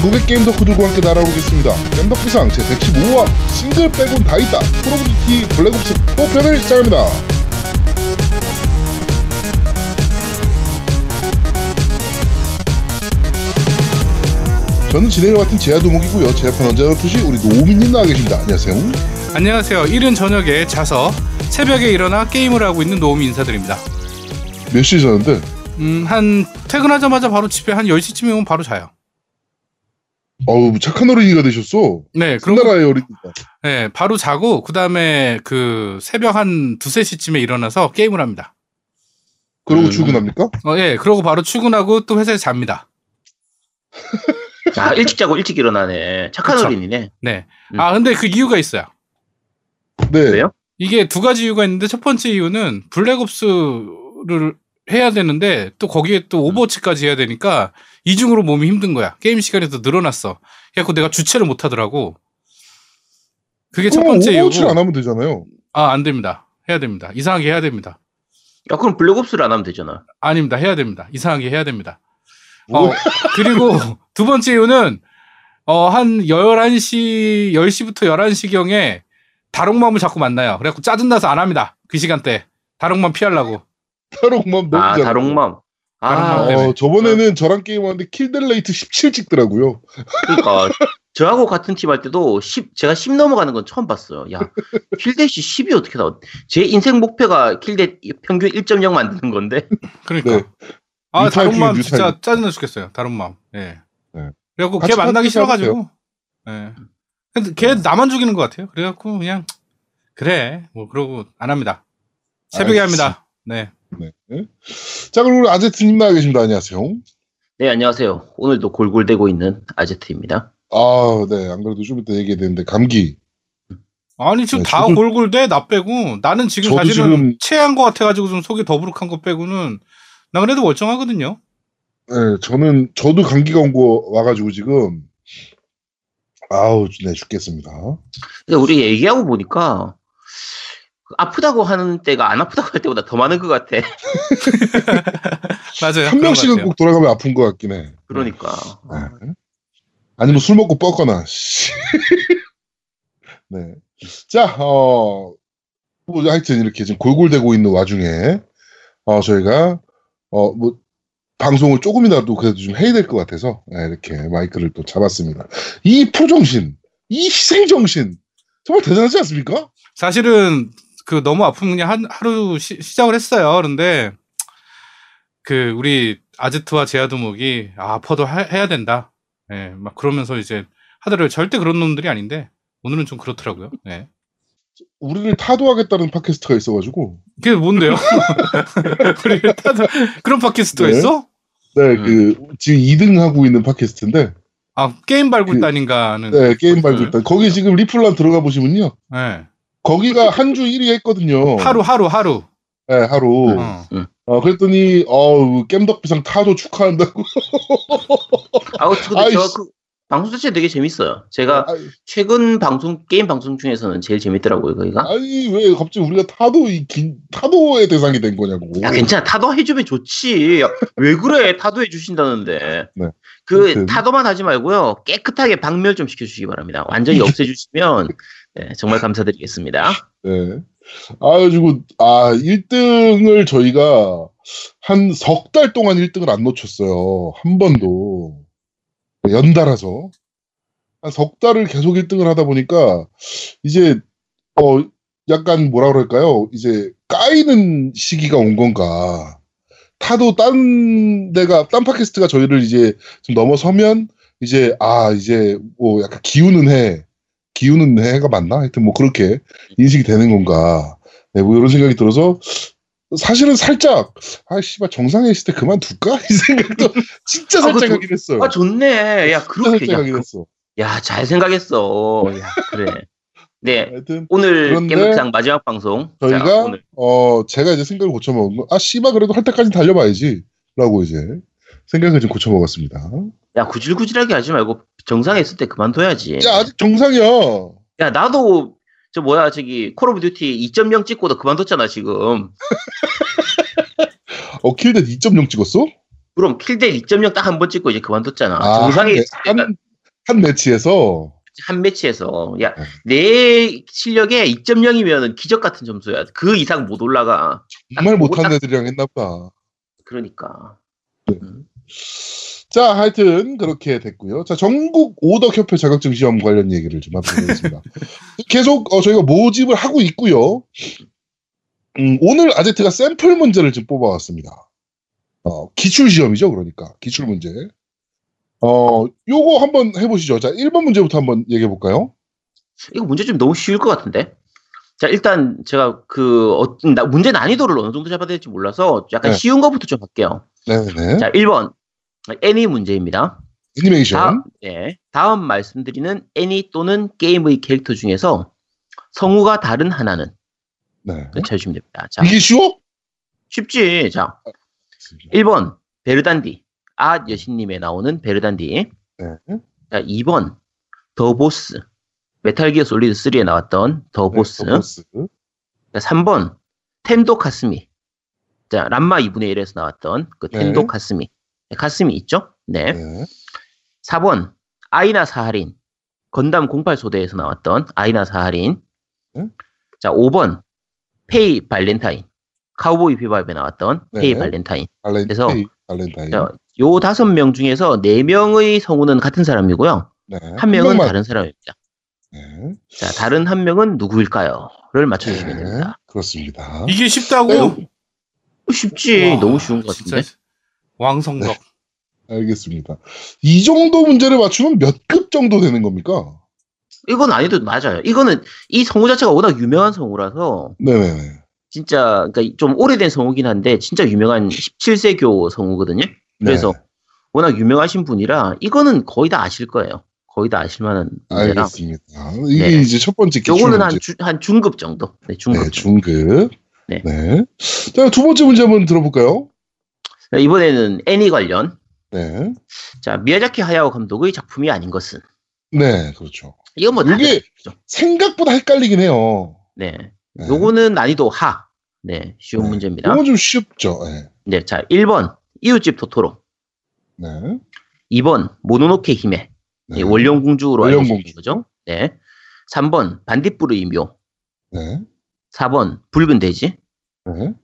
전국의 게임 덕후 들과 함께 날아오겠습니다. 겜덕비상 제 115화 싱글 빼곤 다 있다. Call of Duty Black Ops 4편을 시작합니다. 저는 진행을 맡은 제야도목이고요. 제 옆에 언제나 그렇듯이 우리 노우미님 나와 계십니다. 안녕하세요. 안녕하세요. 이른 저녁에 자서 새벽에 일어나 게임을 하고 있는 노우미 인사드립니다. 몇 시에 자는데? 음, 한 퇴근하자마자 바로 집에 한 10시쯤에 오면 바로 자요. 어우 착한 어린이가 되셨어. 네, 그 그럼 나라의 어린이가. 네, 바로 자고 그 다음에 그 새벽 한 두세 시쯤에 일어나서 게임을 합니다. 그러고 음. 출근합니까? 어, 예. 그러고 바로 출근하고 또 회사에 잡니다. 아, 일찍 자고 일찍 일어나네. 착한 그쵸. 어린이네. 네. 음. 아, 근데 그 이유가 있어요. 네. 왜요? 이게 두 가지 이유가 있는데 첫 번째 이유는 Black Ops를 해야 되는데 또 거기에 또 Overwatch까지 해야 되니까 이중으로 몸이 힘든 거야. 게임 시간이 더 늘어났어. 그래갖고 내가 주체를 못 하더라고. 그게 첫 번째 Overwatch를 이유고. 안 하면 되잖아요. 아, 안 됩니다. 해야 됩니다. 이상하게 해야 됩니다. 야, 그럼 Black Ops를 안 하면 되잖아. 아닙니다. 해야 됩니다. 이상하게 해야 됩니다. 뭐? 어, 그리고 두 번째 이유는 어, 한 11시, 10시부터 11시경에 다롱맘을 자꾸 만나요. 그래갖고 짜증나서 안 합니다. 그 시간대. 다롱맘 피하려고. 다롱맘 너무 아, 잘. 다롱맘. 아. 어, 저번에는 저랑 게임하는데 kill death rate 17 찍더라고요. 그러니까 저하고 같은 팀 할 때도 10, 제가 10 넘어가는 건 처음 봤어요. 야, kill death 10이 어떻게 나와? 제 인생 목표가 kill death 평균 1.0 만드는 건데. 그러니까. 네. 아, new type 다롱맘 중에 진짜. 짜증나 죽겠어요. 다롱맘. 예. 네. 그래갖고 걔 만나기. 싫어가지고. 예. 근데 걔 나만 죽이는 것 같아요. 그래갖고 그냥 그래. 뭐 그러고 안 합니다. 새벽에 알겠습니다. 합니다. 네. 네. 자, 그리고 우리 아제트님 나와 계십니다. 안녕하세요. 네, 안녕하세요. 오늘도 골골대고 있는 아제트입니다. 아, 네. 안 그래도 좀 이따 얘기해야 되는데, 감기. 아니 지금 네, 다 저도- 골골대 나 빼고 나는 지금 사실은 지금- 체한 것 같아가지고 좀 속이 더부룩한 거 빼고는 나 그래도 멀쩡하거든요. 네, 저는, 저도 감기가 온 거 와가지고 지금, 아우, 네, 죽겠습니다. 근데 우리 얘기하고 보니까 아프다고 하는 때가 안 아프다고 할 때보다 더 많은 것 같아. 맞아요. 한 명씩은 같아요. 꼭 돌아가면 아픈 것 같긴 해. 그러니까. 네. 아니면 술 먹고 뻗거나, 씨. 네. 자, 어, 뭐, 하여튼 이렇게 지금 골골대고 있는 와중에, 어, 저희가, 어, 뭐, 방송을 조금이라도 그래도 좀 해야 될 것 같아서, 네, 이렇게 마이크를 또 잡았습니다. 이 포정신, 이 희생정신, 정말 대단하지 않습니까? 사실은 그 너무 아프면 그냥 한, 하루 시, 시작을 했어요. 그런데 그 우리 아제트와 제아도목이 아, 아파도 하- 해야 된다. 예, 막 그러면서 이제 하더라고요. 절대 그런 놈들이 아닌데 오늘은 좀 그렇더라고요. 예. 우리를 타도하겠다는 팟캐스트가 있어가지고, 그게 뭔데요? 우리 다들 그런 팟캐스트가 네. 있어? 네, 음. 그, 지금 2등 하고 있는 팟캐스트인데, 아 게임 그- 발굴단인가는. 네, 게임 발굴 네. 단 거기 지금 리플란 들어가 보시면요. 예. 거기가 한 주 1위 했거든요. 하루 하루 하루. 네, 하루. 어. 어, 그랬더니, 어우, 겜덕비상 타도 축하한다고. 아, 근데 아이씨. 저그 방송 자체 되게 재밌어요. 제가 아이, 최근 방송 게임 방송 중에서는 제일 재밌더라고요, 거기가. 아니, 왜 갑자기 우리가 타도, 이, 긴, 타도의 대상이 된 거냐고. 야, 괜찮아. 타도 해주면 좋지. 야, 왜 그래? 타도 해주신다는데. 네. 그. 타도만 하지 말고요. 깨끗하게 박멸 좀 시켜주시기 바랍니다. 완전히 없애주시면, 네, 정말 감사드리겠습니다. 네. 아, 가지고, 아, 1등을 저희가 한 석 달 동안 1등을 안 놓쳤어요. 한 번도. 연달아서. 한 석 달을 계속 1등을 하다 보니까, 이제, 어, 약간 뭐라 그럴까요? 이제, 까이는 시기가 온 건가. 타도 딴 데가, 딴 팟캐스트가 저희를 이제 좀 넘어서면, 이제, 아, 이제, 뭐, 약간 기우는 해. 기우는 해가 맞나? 하여튼 뭐, 그렇게 인식이 되는 건가. 네, 뭐, 이런 생각이 들어서, 사실은 살짝, 아, 씨발, 정상에 있을 때 그만둘까? 이 생각도 진짜 아, 살짝 그거 하긴 했어요. 아, 좋네. 야, 그렇게. 살짝 야, 하긴 그- 했어. 야, 잘 생각했어. 야, 그래. 네. 하여튼, 오늘 게임상 마지막 방송. 자, 저희가, 오늘. 어, 제가 이제 생각을 고쳐먹은 거, 아, 씨발, 그래도 할 때까지 달려봐야지. 라고 이제, 생각을 좀 고쳐먹었습니다. 야, 구질구질하게 하지 말고 정상에 있을 때 그만둬야지. 야, 아직 정상이야. 야, 나도 저 뭐야 저기 Call of Duty 2.0 찍고도 그만뒀잖아 지금. 어, kill death 2.0 찍었어? 그럼 kill death 2.0 딱 한 번 찍고 이제 그만뒀잖아. 아, 정상에 한 한, 한 매치에서 한 매치에서 야 네. 내 실력에 2.0이면 기적 같은 점수야. 그 이상 못 올라가. 정말 못한 딱- 애들이랑 했나 봐. 그러니까. 자, 하여튼 그렇게 됐고요. 자, 전국 오덕 협회 자격증 시험 관련 얘기를 좀 해보겠습니다. 계속 어, 저희가 모집을 하고 있고요. 음, 오늘 아제트가 샘플 문제를 좀 뽑아왔습니다. 어, 기출 시험이죠, 그러니까 기출 문제. 어, 요거 한번 해보시죠. 자, 1번 문제부터 한번 얘기해 볼까요? 이거 문제 좀 너무 쉬울 것 같은데. 자 일단 제가 그 어, 나- 문제 난이도를 어느 정도 잡아야 될지 몰라서 약간 네. 쉬운 것부터 좀 할게요. 네네. 자 1번 애니 문제입니다. 애니메이션. 다음, 네, 다음 말씀드리는 애니 또는 게임의 캐릭터 중에서 성우가 다른 하나는 네. 찾아주시면 됩니다. 자 이게 쉬워? 쉽지. 자 1번 베르단디 아 여신님에 나오는 베르단디. 네. 자 2번 The Boss Metal Gear Solid 3에 나왔던 The Boss. 네, 보스. 자, 3번 텐도 카스미. 자, 란마 2분의 1에서 나왔던 그 텐도 네. 카스미. 네, 카스미 있죠? 네. 네. 4번 아이나 사하린. 건담 08 소대에서 나왔던 아이나 사하린. 네. 자, 5번 페이 발렌타인. Cowboy Bebop에 나왔던 네. 페이 발렌타인. 발렌, 그래서- 페이, 발렌타인. 자, 요 다섯 명 중에서 네 명의 성우는 같은 사람이고요. 네. 한 명은 명만. 다른 사람입니다. 네. 자, 다른 한 명은 누구일까요?를 맞춰주시면 네. 됩니다. 그렇습니다. 이게 쉽다고? 네. 쉽지. 와, 너무 쉬운 것 진짜 같은데. 왕성덕. 알겠습니다. 이 정도 문제를 맞추면 몇 급 정도 되는 겁니까? 이건 아니도 맞아요. 이거는 이 성우 자체가 워낙 유명한 성우라서 네네네. 진짜 그러니까 좀 오래된 성우긴 한데 진짜 유명한 17세교 성우거든요. 그래서 네, 워낙 유명하신 분이라 이거는 거의 다 아실 거예요. 거의 다 아실 만한 문제라. 알겠습니다. 이게 네. 이제 첫 번째 기출 요거는 문제. 한, 주- 한 중급 정도. 네, 중급. 네, 정도. 중급. 네. 네. 자, 두 번째 문제 한번 들어볼까요? 네, 이번에는 애니 관련. 네. 자, 미야자키 하야오 감독의 작품이 아닌 것은. 네, 그렇죠. 이건 뭐 이게-? 생각보다 헷갈리긴 해요. 네. 네. 요거는 난이도 하. 네, 쉬운 네. 문제입니다. 이건 좀 쉽죠. 네. 네, 자, 1번 이웃집 토토로. 네. 2번 모노노케 히메. 네. 예, 원령 공주로 원령공주. 알려진 거죠. 네. 3번 반딧불의 묘. 네. 4번 붉은 돼지. 네.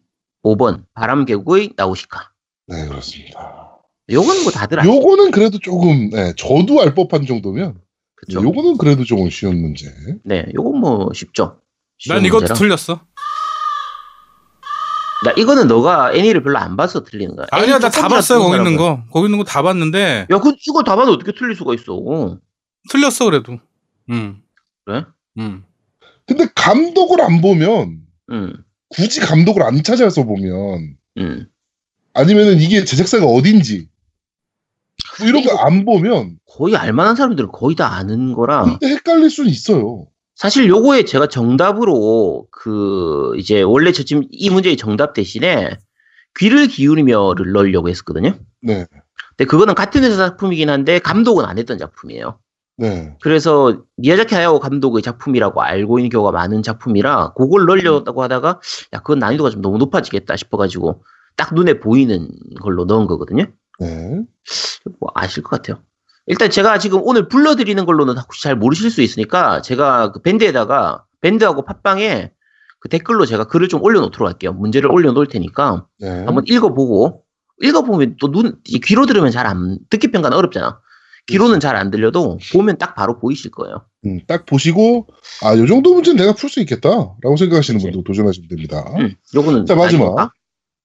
5번 바람계곡의 나우시카. 네, 그렇습니다. 요건 뭐 다들 아시죠? 요거는 그래도 조금, 네, 저도 알 법한 정도면, 그쵸? 요거는 그래도 조금 쉬운 문제. 네, 요건 뭐 쉽죠. 쉬운 난 이것도 문제라. 틀렸어. 나 이거는 너가 애니를 별로 안 봐서 틀리는 거야. 아니야, 나 다 봤어요. 거기 있는. 거. 거기 있는 거 다 봤는데 야, 그 이거 다 봐도 어떻게 틀릴 수가 있어? 틀렸어 그래도. 음. 그래? 음. 근데 감독을 안 보면, 응, 굳이 감독을 안 찾아서 보면, 응. 아니면은 이게 제작사가 어딘지, 뭐 이런 거 안 보면, 거의 알만한 사람들은 거의 다 아는 거라. 근데 헷갈릴 수는 있어요. 사실 요거에 제가 정답으로 그 이제 원래 저 지금 이 문제의 정답 대신에 귀를 기울이며를 넣으려고 했었거든요. 네. 근데 그거는 같은 회사 작품이긴 한데 감독은 안 했던 작품이에요. 네. 그래서 미야자키 하야오 감독의 작품이라고 알고 있는 경우가 많은 작품이라 그걸 넣으려고 하다가 야 그건 난이도가 좀 너무 높아지겠다 싶어가지고 딱 눈에 보이는 걸로 넣은 거거든요. 네. 뭐 아실 것 같아요. 일단 제가 지금 오늘 불러드리는 걸로는 혹시 잘 모르실 수 있으니까 제가 그 밴드에다가 밴드하고 팟빵에 그 댓글로 제가 글을 좀 올려놓도록 할게요. 문제를 올려놓을 테니까 네. 한번 읽어보고 읽어보면 또 눈 귀로 들으면 잘 안 듣기 평가는 어렵잖아. 귀로는 잘 안 들려도 보면 딱 바로 보이실 거예요. 음, 딱 보시고, 아, 요 정도 문제는 내가 풀 수 있겠다라고 생각하시는. 분도 도전하시면 됩니다. 음, 요거는 자, 마지막.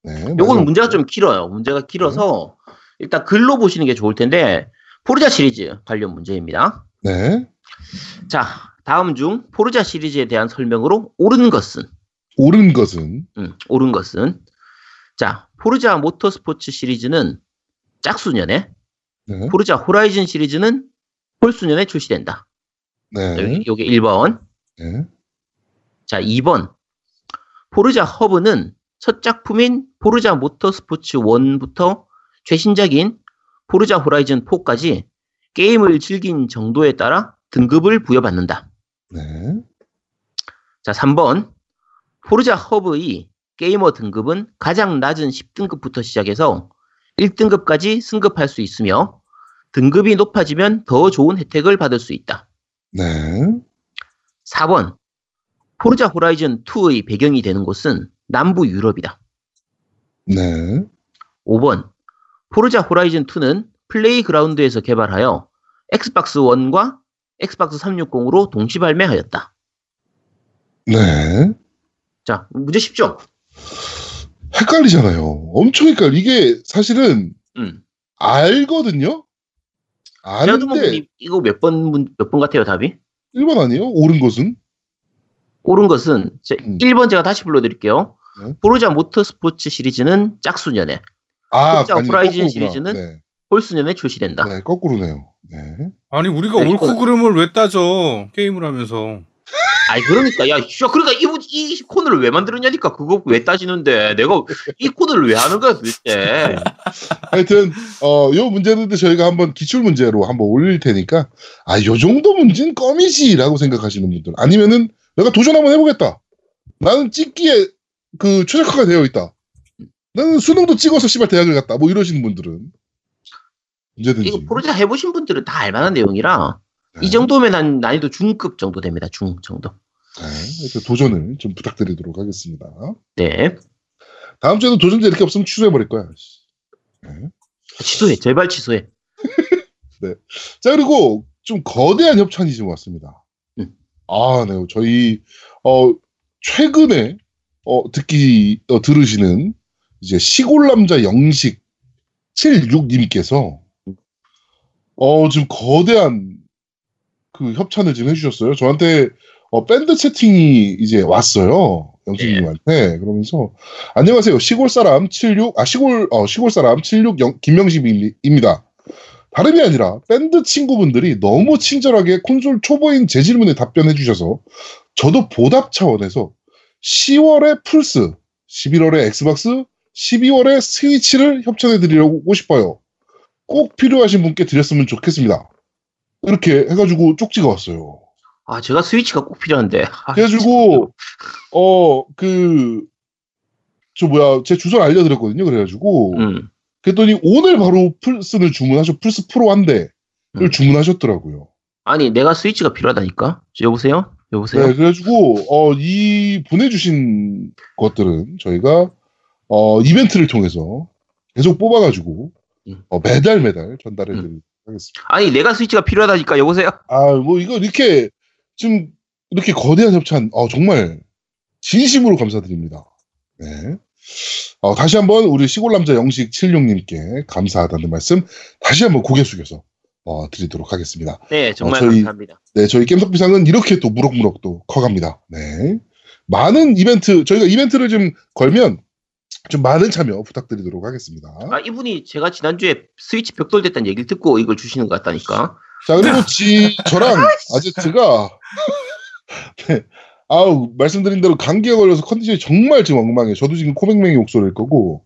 네. 요거는 문제가 좀 길어요. 문제가 길어서 일단 글로 보시는 게 좋을 텐데 포르자 시리즈 관련 문제입니다. 네. 자, 다음 중 포르자 시리즈에 대한 설명으로 옳은 것은 옳은 것은, 음, 옳은 것은 자, 포르자 모터스포츠 시리즈는 짝수년에 네. 포르자 호라이즌 시리즈는 홀수년에 출시된다. 네. 여기 요게 1번. 네. 자, 2번. 포르자 허브는 첫 작품인 포르자 모터스포츠 1부터 최신작인 포르자 호라이즌 4까지 게임을 즐긴 정도에 따라 등급을 부여받는다. 네. 자, 3번. Forza Hub의 게이머 등급은 가장 낮은 10등급부터 시작해서 1등급까지 승급할 수 있으며 등급이 높아지면 더 좋은 혜택을 받을 수 있다. 네. 4번. Forza Horizon 2의 배경이 되는 곳은 남부 유럽이다. 네. 5번. Forza Horizon 2는 Playground에서 개발하여 Xbox 1과 Xbox 360으로 동시 발매하였다. 네. 자, 문제 쉽죠? 헷갈리잖아요. 엄청 헷갈려. 이게 사실은 음. 알거든요? 아는데 이거 몇 번, 문- 몇번 같아요, 답이? 1번 아니에요? 옳은 것은? 옳은 것은 제, 음. 1번 제가 다시 불러드릴게요. 네. Forza Motorsport 시리즈는 짝수년에, 아, 포르자 호라이즌 거꾸로구나. 시리즈는 네. 홀수년에 출시된다. 네, 거꾸로네요. 네. 아니 우리가 네, 옳고 이거- 그름을 왜 따져 게임을 하면서 아니 그러니까 야, 씨, 그러니까 이, 이 코너를 왜 만들었냐니까 그거 왜 따지는데 내가 이 코너를 왜 하는 거야 도대체? 하여튼 어, 요 문제는 저희가 한번 기출 문제로 한번 올릴 테니까 아, 요 정도 문제는 껌이지라고 생각하시는 분들 아니면은 내가 도전 한번 해보겠다. 나는 찍기에 그 최적화가 되어 있다. 나는 수능도 찍어서 씨발 대학을 갔다. 뭐 이러시는 분들은 언제든지. 이거 포르자 해보신 분들은 다 알만한 내용이라 네. 이 정도면 한 난이도 중급 정도 됩니다. 중 정도. 네, 도전을 좀 부탁드리도록 하겠습니다. 네. 다음 주에도 도전자 이렇게 없으면 취소해버릴 거야. 씨. 네. 취소해. 제발 취소해. 자, 그리고 좀 거대한 협찬이 좀 왔습니다. 음. 아, 네. 저희, 어, 최근에, 어, 듣기, 어, 들으시는, 이제 시골남자 영식 76님께서, 어, 좀 거대한 그 협찬을 지금 해주셨어요. 저한테, 어, 밴드 채팅이 이제 왔어요. 영식님한테. 그러면서, 안녕하세요. 시골 사람 76, 아, 시골, 어, 시골 사람 76 영, 김명식입니다. 다름이 아니라 밴드 친구분들이 너무 친절하게 콘솔 초보인 제 질문에 답변해 주셔서 저도 보답 차원에서 10월에 플스, 11월에 Xbox, 12월에 스위치를 협찬해 드리려고 싶어요. 꼭 필요하신 분께 드렸으면 좋겠습니다. 이렇게 해가지고 쪽지가 왔어요. 아 제가 스위치가 꼭 필요한데. 아, 그래가지고 어 그 저 뭐야 제 주소를 알려드렸거든요. 그래가지고 음. 그랬더니 오늘 바로 플스를 주문하셔 플스 프로 한 대를 음. 주문하셨더라고요. 아니 내가 스위치가 필요하다니까. 저, 여보세요? 여보세요? 네, 그래가지고 어, 이 보내주신 것들은 저희가 어, 이벤트를 통해서 계속 뽑아가지고 음. 어, 매달 매달 전달해드리도록 하겠습니다. 아니 내가 스위치가 필요하다니까. 여보세요? 아, 뭐 이거 이렇게 좀 이렇게 거대한 협찬, 어, 정말 진심으로 감사드립니다. 네. 어, 다시 한번 우리 시골 남자 영식 76님께 감사하다는 말씀 다시 한번 고개 숙여서 어, 드리도록 하겠습니다. 네 정말 어, 저희- 감사합니다. 네, 저희 겜덕비상은 이렇게 또 무럭무럭 또 커갑니다. 네. 많은 이벤트, 저희가 이벤트를 좀 걸면 좀 많은 참여 부탁드리도록 하겠습니다. 아 이분이 제가 지난주에 스위치 벽돌됐다는 얘기를 듣고 이걸 주시는 것 같다니까. 자, 그리고 지, 저랑 아제트가, 네. 아우, 말씀드린 대로 감기에 걸려서 컨디션이 정말 지금 엉망이에요. 저도 지금 코맹맹이 목소리일 거고,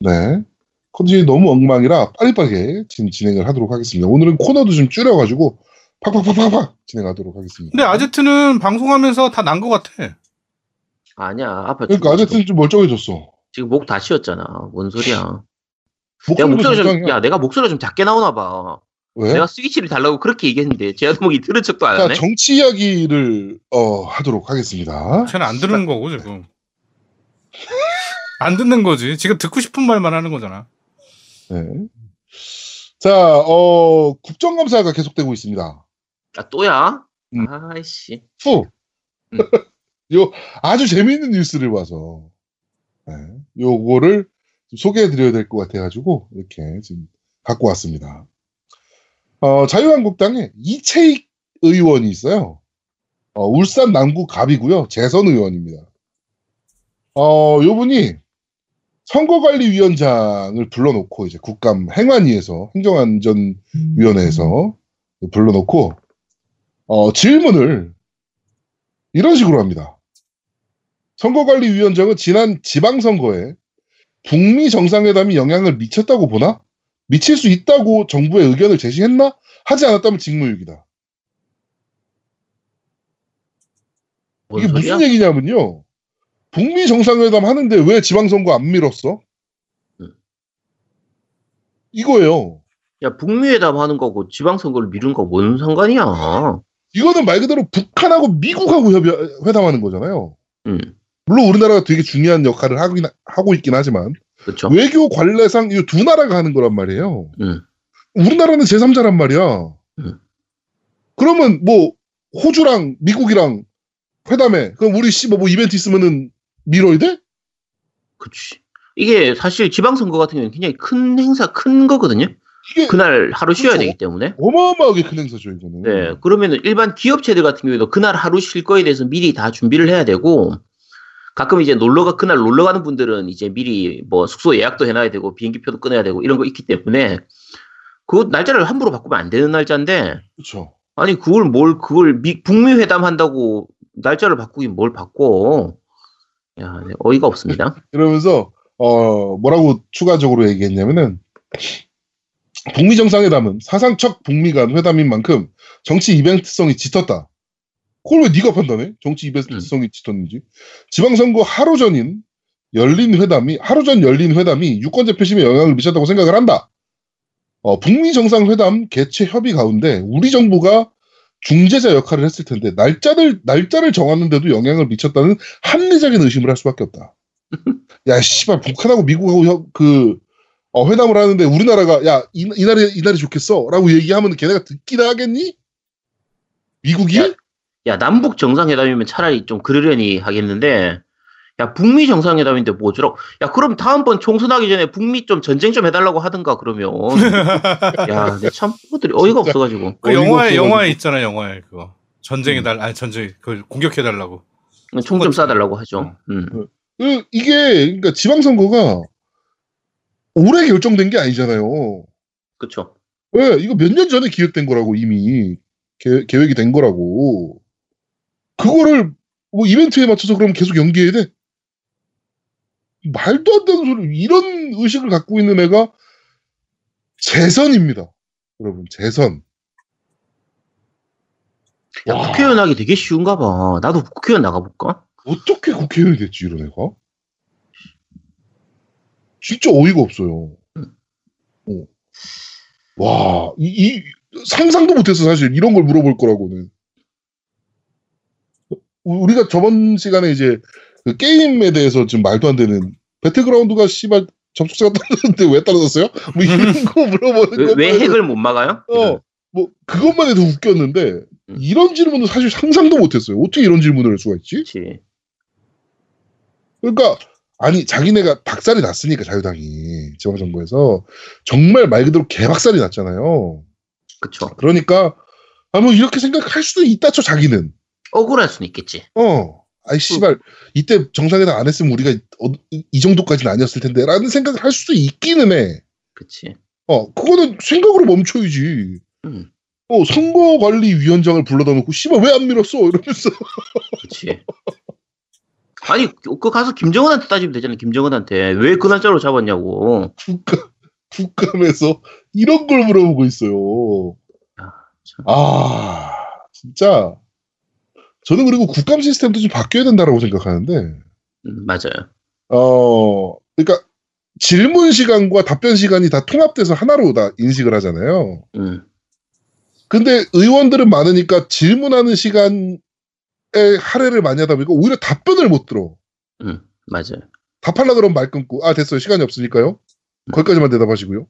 네. 컨디션이 너무 엉망이라 빨리빨리 지금 진행을 하도록 하겠습니다. 오늘은 코너도 좀 줄여가지고, 팍팍팍팍팍 진행하도록 하겠습니다. 근데 아제트는 방송하면서 다 난 것 같아 아니야 아파. 그러니까 아제트는 좀 멀쩡해졌어. 지금 목 다 쉬었잖아. 뭔 소리야? 내가 목소리 좀. 야, 내가 목소리가 좀 작게 나오나 봐. 왜? 내가 스위치를 달라고 그렇게 얘기했는데, 제아도목이 들은 척도 안 자, 하네? 정치 이야기를 어, 하도록 하겠습니다. 쟤는 안 듣는 거고 지금 안 듣는 거지 지금 듣고 싶은 말만 하는 거잖아 네. 자, 어, 국정감사가 계속되고 있습니다. 아, 또야? 음. 아이씨. 후. 음. 요 아주 재미있는 뉴스를 봐서 네, 요거를 좀 소개해드려야 될 것 같아가지고 이렇게 지금 갖고 왔습니다. 어, 자유한국당에 이채익 의원이 있어요. 어, 울산 남구 갑이고요. 재선 의원입니다. 어, 요분이 선거관리위원장을 불러놓고 이제 국감 행안위에서 행정안전위원회에서 불러놓고 어, 질문을 이런 식으로 합니다. 선거관리위원장은 지난 지방선거에 북미 정상회담이 영향을 미쳤다고 보나? 미칠 수 있다고 정부의 의견을 제시했나? 하지 않았다면 직무유기다. 뭔 이게 소리야? 무슨 얘기냐면요. 북미 정상회담 하는데 왜 지방선거 안? 음. 이거예요. 야, 북미회담 하는 거고 지방선거를 미룬 거 뭔 상관이야? 이거는 말 그대로 북한하고 미국하고 협의, 회담하는 거잖아요. 음, 물론 우리나라가 되게 중요한 역할을 하긴, 하고 있긴 하지만 그렇죠. 외교 관례상 이 두 나라가 하는 거란 말이에요. 음, 우리나라는 제3자란 말이야. 음. 그러면 뭐 호주랑 미국이랑 회담해. 그럼 우리 씨뭐 뭐 이벤트 있으면은 미뤄야 돼? 그렇지. 이게 사실 지방선거 같은 경우는 굉장히 큰 행사, 큰 거거든요. 그날 하루 쉬어야 그렇죠. 되기 때문에. 어마어마하게 큰 행사죠 이거는. 네, 그러면은 일반 기업체들 같은 경우에도 그날 하루 쉴 거에 대해서 미리 다 준비를 해야 되고, 가끔 이제 놀러가, 그날 놀러 가는 분들은 이제 미리 뭐 숙소 예약도 해놔야 되고, 비행기표도 끊어야 되고, 이런 거 있기 때문에, 그 날짜를 함부로 바꾸면 안 되는 날짜인데, 그렇죠. 아니, 그걸 뭘, 그걸 미, 북미 회담 한다고 날짜를 바꾸긴 뭘 바꿔. 야, 네, 어이가 없습니다. 이러면서 어 뭐라고 추가적으로 얘기했냐면은 북미 정상회담은 사상 첫 북미 간 회담인 만큼 정치 이벤트성이 짙었다. 그걸 왜 네가 판단해? 정치 이벤트성이 짙었는지. 지방선거 하루 전인 열린 회담이 하루 전 열린 회담이 유권자 표심에 영향을 미쳤다고 생각을 한다. 어, 북미 정상회담 개최 협의 가운데 우리 정부가 중재자 역할을 했을 텐데 날짜를 날짜를 정하는데도 영향을 미쳤다는 합리적인 의심을 할 수밖에 없다. 야, 씨발 북한하고 미국하고 협- 그 어, 회담을 하는데 우리나라가 야 이, 이날이 이날이 좋겠어라고 얘기하면 걔네가 듣기나 하겠니? 미국이? 야. 야, 남북 정상회담이면 차라리 좀 그러려니 하겠는데, 야, 북미 정상회담인데 뭐 어쩌라고. 야, 그럼 다음번 총선하기 전에 북미 좀 전쟁 좀 해달라고 하든가, 그러면. 야, 내 참, 그것들이 어이가 진짜. 없어가지고. 그 어이가 영화에 없어가지고. 영화에 있잖아 영화에 그거 전쟁에 달 아니 전쟁 그 공격해 달라고. 총 좀 쏴달라고 하죠. 음. 그, 이게 그러니까 지방선거가 올해 결정된 게 아니잖아요. 그쵸. 왜 이거 몇 년 전에 기획된 거라고 이미 계, 계획이 된 거라고. 그거를 뭐 이벤트에 맞춰서 그럼 계속 연기해야 돼? 말도 안 되는 소리. 이런 의식을 갖고 있는 애가 재선입니다. 여러분, 재선. 야, 와. 국회의원 하기 되게 쉬운가 봐. 나도 국회의원 나가볼까? 어떻게 국회의원이 됐지, 이런 애가? 진짜 어이가 없어요. 어. 와, 이, 이- 상상도 못했어, 사실. 이런 걸 물어볼 거라고는. 우- 우리가 저번 시간에 이제 그 게임에 대해서 지금 말도 안 되는 배틀그라운드가 씨발 접속자가 떨어졌는데 왜 떨어졌어요? 뭐 이런 거 물어보는 왜, 거. 왜 핵을 못 막아요? 어, 뭐 그것만 해도 웃겼는데 음. 이런 질문은 사실 상상도 못했어요. 어떻게 이런 질문을 할 수가 있지? 그러니까 아니 자기네가 박살이 났으니까 자유당이 지방정부에서 정말 말 그대로 개박살이 났잖아요. 그쵸. 그러니까 아뭐 이렇게 생각할 수도 있다 쳐 자기는. 억울할 수는 있겠지. 어. 아이 씨발 이때 정상회담 안 했으면 우리가 어, 이- 이 정도까지는 아니었을 텐데라는 생각을 할 수도 있기는 해. 그치. 어 그거는 생각으로 멈춰야지. 음, 어 선거관리위원장을 불러다 놓고 씨발 왜 안 밀었어 이러면서 그치. 아니, 그 가서 김정은한테 따지면 되잖아, 김정은한테. 왜 그 날짜로 잡았냐고. 국감 국감에서 이런 걸 물어보고 있어요. 야, 참. 아 진짜 저는 그리고 국감 시스템도 좀 바뀌어야 된다라고 생각하는데 음, 맞아요. 어 그러니까 질문 시간과 답변 시간이 다 통합돼서 하나로 다 인식을 하잖아요. 음, 근데 의원들은 많으니까 질문하는 시간에 할애를 많이 하다 보니까 오히려 답변을 못 들어. 음, 맞아요. 답하려 그러면 말 끊고 아 됐어요 시간이 없으니까요. 거기까지만 대답하시고요.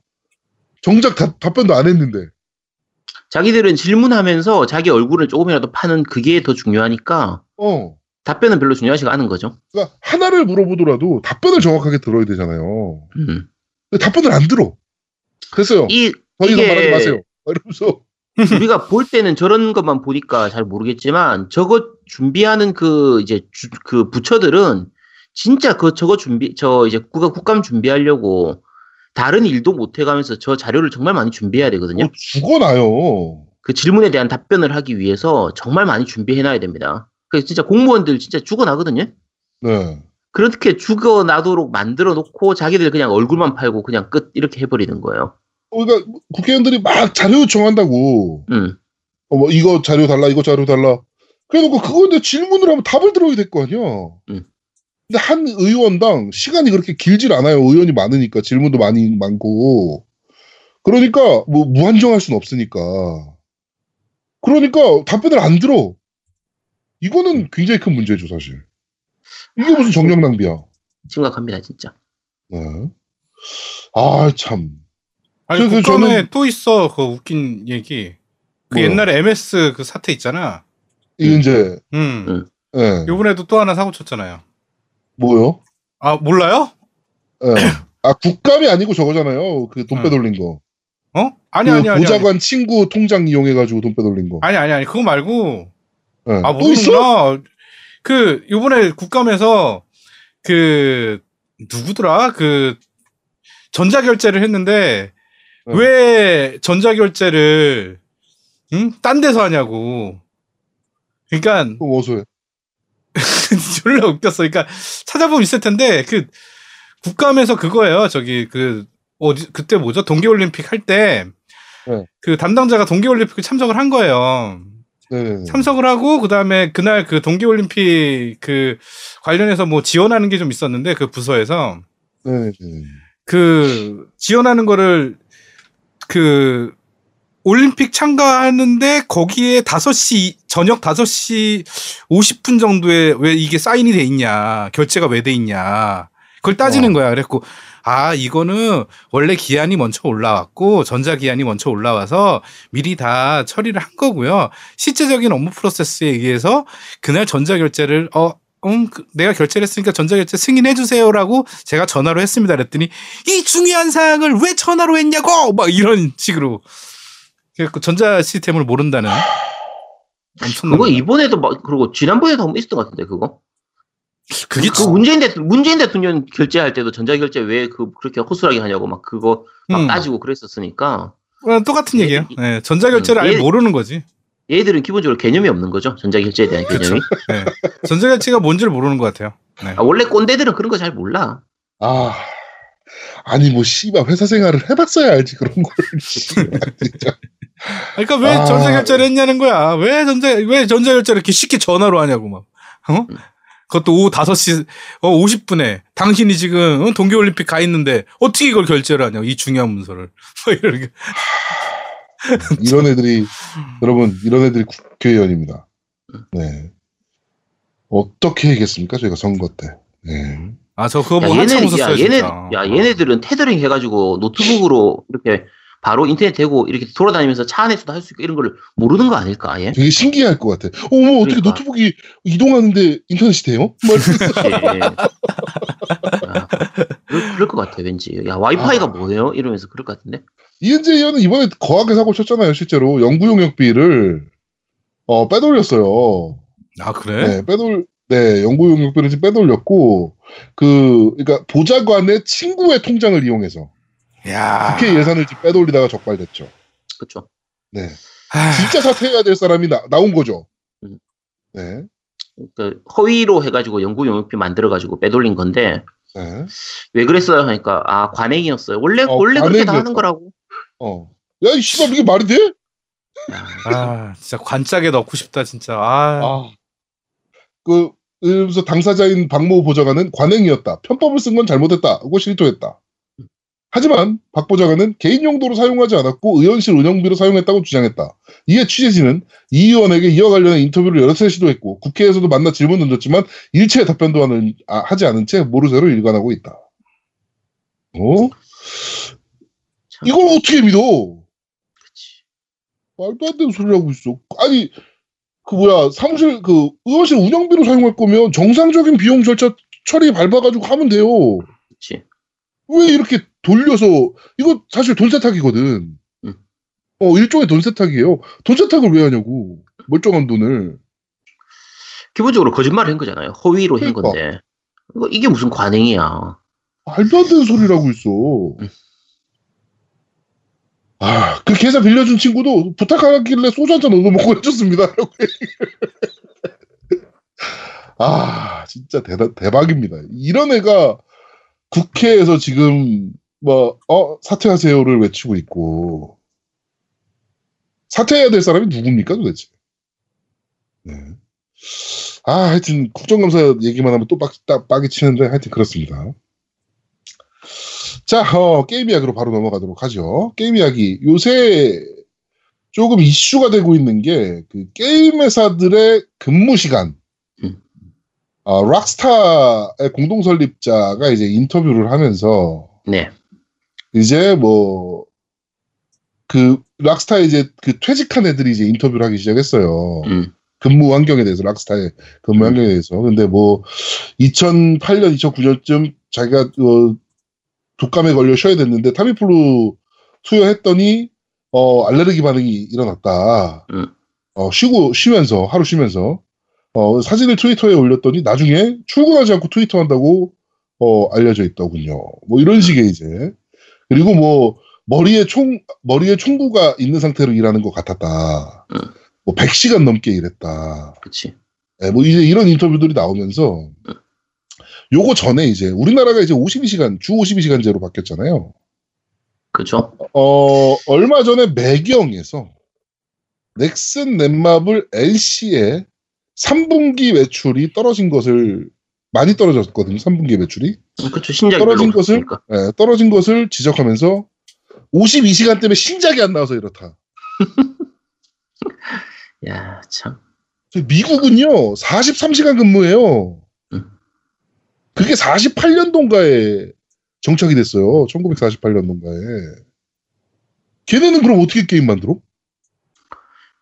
정작 답, 답변도 안 했는데 자기들은 질문하면서 자기 얼굴을 조금이라도 파는 그게 더 중요하니까 어 답변은 별로 중요하지가 않은 거죠. 그러니까 하나를 물어보더라도 답변을 정확하게 들어야 되잖아요. 음. 근데 답변을 안 들어. 됐어요. 이, 더 이상 말하지 마세요. 이러면서 우리가 볼 때는 저런 것만 보니까 잘 모르겠지만 저거 준비하는 그 이제 주- 그 부처들은 진짜 그 저거 준비 저 이제 국가 국감 준비하려고 다른 일도 못 해가면서 저 자료를 정말 많이 준비해야 되거든요. 어, 죽어나요. 그 질문에 대한 답변을 하기 위해서 정말 많이 준비해놔야 됩니다. 그래서 진짜 공무원들 진짜 죽어나거든요. 네. 그렇게 죽어나도록 만들어 놓고 자기들 그냥 얼굴만 팔고 그냥 끝 이렇게 해버리는 거예요. 어, 그러니까 국회의원들이 막 자료 요청한다고. 음, 어, 뭐 이거 자료 달라, 이거 자료 달라. 그래놓고 그거인데 질문을 하면 답을 들어야 될 거 아니야. 음. 근데 한 의원당 시간이 그렇게 길질 않아요. 의원이 많으니까 질문도 많이 많고. 그러니까 뭐 무한정할 수는 없으니까. 그러니까 답변을 안 들어. 이거는 굉장히 큰 문제죠, 사실. 이게 무슨 정력 낭비야. 심각합니다, 진짜. 네. 아, 참. 아니 저- 그 국감에 저는- 또 있어 그 웃긴 얘기. 그 뭐요? 옛날에 MS 그 사태 있잖아. 이제, 음. 음. 예. 요번에도 또 하나 사고 쳤잖아요. 뭐요? 아 몰라요? 예. 아, 국감이 아니고 저거잖아요. 그돈 응. 빼돌린 거. 어? 아니 그 아니 아니. 보좌관 친구 통장 이용해가지고 돈 빼돌린 거. 아니 아니 아니 그거 말고 예. 아? 모르는구나. 그 요번에 국감에서 그 누구더라? 그 전자 결제를 했는데 응. 왜 전자 결제를 응? 딴 데서 하냐고. 그러니까 어서 해. 졸라 웃겼어. 그러니까 찾아보면 있을 텐데 그 국감에서 그거예요. 저기 그 어디 그때 뭐죠? 동계올림픽 할 때그 네. 담당자가 동계올림픽에 참석을 한 거예요. 네네네. 참석을 하고 그다음에 그날 그 동계올림픽 그 관련해서 뭐 지원하는 게 좀 있었는데 그 부서에서 네네네. 그 지원하는 거를 그 올림픽 참가하는데 거기에 5시 저녁 5시 50분 정도에 왜 이게 사인이 돼 있냐 결제가 왜 돼 있냐 그걸 따지는 어. 거야. 그랬고 아 이거는 원래 기한이 먼저 올라왔고 전자 기한이 먼저 올라와서 미리 다 처리를 한 거고요. 실제적인 업무 프로세스에 의해서 그날 전자 결제를 어 음, 그- 내가 결제를 했으니까 전자결제 승인해 주세요라고 제가 전화로 했습니다. 그랬더니 이 중요한 사항을 왜 전화로 했냐고! 막 이런 식으로. 그래서 전자 시스템을 모른다는 그거 거. 이번에도 막, 그리고 지난번에도 한번 있었던 것 같은데, 그거? 그게 그 문재인 대통령, 문재인 대통령 결제할 때도 전자결제 왜 그, 그렇게 허술하게 하냐고 막 그거 막 음. 따지고 그랬었으니까 어, 똑같은 얘- 얘기예요. 예, 전자결제를 음, 아예 얘- 모르는 거지. 얘들은 기본적으로 개념이 없는 거죠. 전자결제에 대한. 개념이. 예. 전자결제가 뭔지를 모르는 것 같아요. 네. 아, 원래 꼰대들은 그런 거 잘 몰라. 아. 아니, 뭐, 씨발, 회사 생활을 해봤어야 알지, 그런 걸. 진짜. 그러니까 왜 아. 전자결제를 했냐는 거야. 왜 전자 왜 전자결제를 이렇게 쉽게 전화로 하냐고 막. 어? 그것도 오후 5시 어 50분에 당신이 지금 어, 동계 올림픽 가 있는데 어떻게 이걸 결제를 하냐고 이 중요한 문서를. 뭐 이렇게. 이런 애들이, 여러분, 이런 애들이 국회의원입니다. 네. 어떻게 해야겠습니까? 저희가 선거 때. 네. 아 저 그거 야, 보고 한참 얘네, 웃었어요 야, 얘네, 진짜. 야, 얘네들은 테더링 해가지고 노트북으로 이렇게 바로 인터넷 대고 이렇게 돌아다니면서 차 안에서도 할 수 있고 이런 걸 모르는 거 아닐까, 아예? 되게 신기할 것 같아. 어머, 어떻게 그러니까. 노트북이 이동하는데 인터넷이 돼요? 뭐 이러면서. 야, 그럴, 그럴 것 같아, 왠지. 야, 와이파이가 아. 뭐예요? 이러면서 그럴 것 같은데? 이은재 의원은 이번에 거하게 사고 쳤잖아요, 실제로. 연구 용역비를, 어, 빼돌렸어요. 아 그래? 네, 빼돌, 네, 연구 용역비를 지금 빼돌렸고, 그, 그러니까 보좌관의 친구의 통장을 이용해서 야. 국회 예산을 지금 빼돌리다가 적발됐죠. 그쵸. 네. 아, 진짜 사퇴해야 될 사람이 나, 나온 거죠. 음. 네. 그 허위로 해가지고 연구 용역비 만들어가지고 빼돌린 건데, 네. 왜 그랬어요? 하니까, 아, 관행이었어요. 원래, 어, 원래 그렇게 다. 하는 거라고. 어. 야, 이 씨발, 이게 말이 돼? 야, 아 진짜 관짝에 넣고 싶다 진짜. 아. 아. 그, 그래서 당사자인 박모 보좌관은 관행이었다. 편법을 쓴 건 잘못했다고 실토했다. 하지만 박 보좌관은 개인 용도로 사용하지 않았고 의원실 운영비로 사용했다고 주장했다. 이에 취재진은 이 의원에게 이와 관련한 인터뷰를 여러 차례 시도했고 국회에서도 만나 질문 던졌지만 일체의 답변도 하는- 아, 하지 않은 채 모르쇠로 일관하고 있다. 어? 참. 이걸 어떻게 믿어? 그치. 말도 안 되는 소리를 하고 있어. 아니, 그 뭐야, 사무실, 그, 의원실 운영비로 사용할 거면 정상적인 비용 절차 처리 밟아가지고 하면 돼요. 그치. 왜 이렇게 돌려서, 이거 사실 돈 세탁이거든. 음. 어, 일종의 돈 세탁이에요. 돈 세탁을 왜 하냐고. 멀쩡한 돈을. 기본적으로 거짓말을 한 거잖아요. 허위로 한 그러니까. 건데. 이거, 이게 무슨 관행이야. 말도 안 되는 소리를 하고 있어. 음. 아, 그 계좌 빌려준 친구도 부탁하길래 소주 한 잔 얻어먹고 해줬습니다. 라고. 아, 진짜 대다, 대박입니다. 이런 애가 국회에서 지금, 뭐, 어, 사퇴하세요를 외치고 있고, 사퇴해야 될 사람이 누굽니까, 도대체? 네. 아, 하여튼, 국정감사 얘기만 하면 또 빡, 딱, 빡이 치는데, 하여튼 그렇습니다. 자, 어, 게임 이야기로 바로 넘어가도록 하죠. 게임 이야기. 요새 조금 이슈가 되고 있는 게, 그, 게임 회사들의 근무 시간. 음. 어, 락스타의 공동 설립자가 이제 인터뷰를 하면서, 네. 이제 뭐, 그, 락스타 이제 그 퇴직한 애들이 이제 인터뷰를 하기 시작했어요. 음. 근무 환경에 대해서, 락스타의 근무 환경에 대해서. 근데 뭐, 2008년, 2009년쯤 자기가, 어, 독감에 걸려 쉬어야 됐는데, 타미플루 투여했더니, 어, 알레르기 반응이 일어났다. 음. 어, 쉬고, 쉬면서, 하루 쉬면서, 어, 사진을 트위터에 올렸더니, 나중에 출근하지 않고 트위터 한다고, 어, 알려져 있더군요. 뭐, 이런 식의 이제. 그리고 뭐, 머리에 총, 머리에 총구가 있는 상태로 일하는 것 같았다. 음. 뭐, 100시간 넘게 일했다. 그치. 예, 뭐 이제 이런 인터뷰들이 나오면서 요거 전에 이제 우리나라가 이제 52시간 주 52시간제로 바뀌었잖아요. 그죠? 어 얼마 전에 매경에서 넥슨 넷마블 LC의 3분기 매출이 떨어진 것을 많이 떨어졌거든요. 3분기 매출이 음, 그쵸. 신작이 떨어진 것을. 예, 떨어진 것을 지적하면서 52시간 때문에 신작이 안 나와서 이렇다. 야, 참. 미국은요 43시간 근무해요. 음. 그게 48년도인가에 정착이 됐어요. 1948년도인가에. 걔네는 그럼 어떻게 게임 만들어?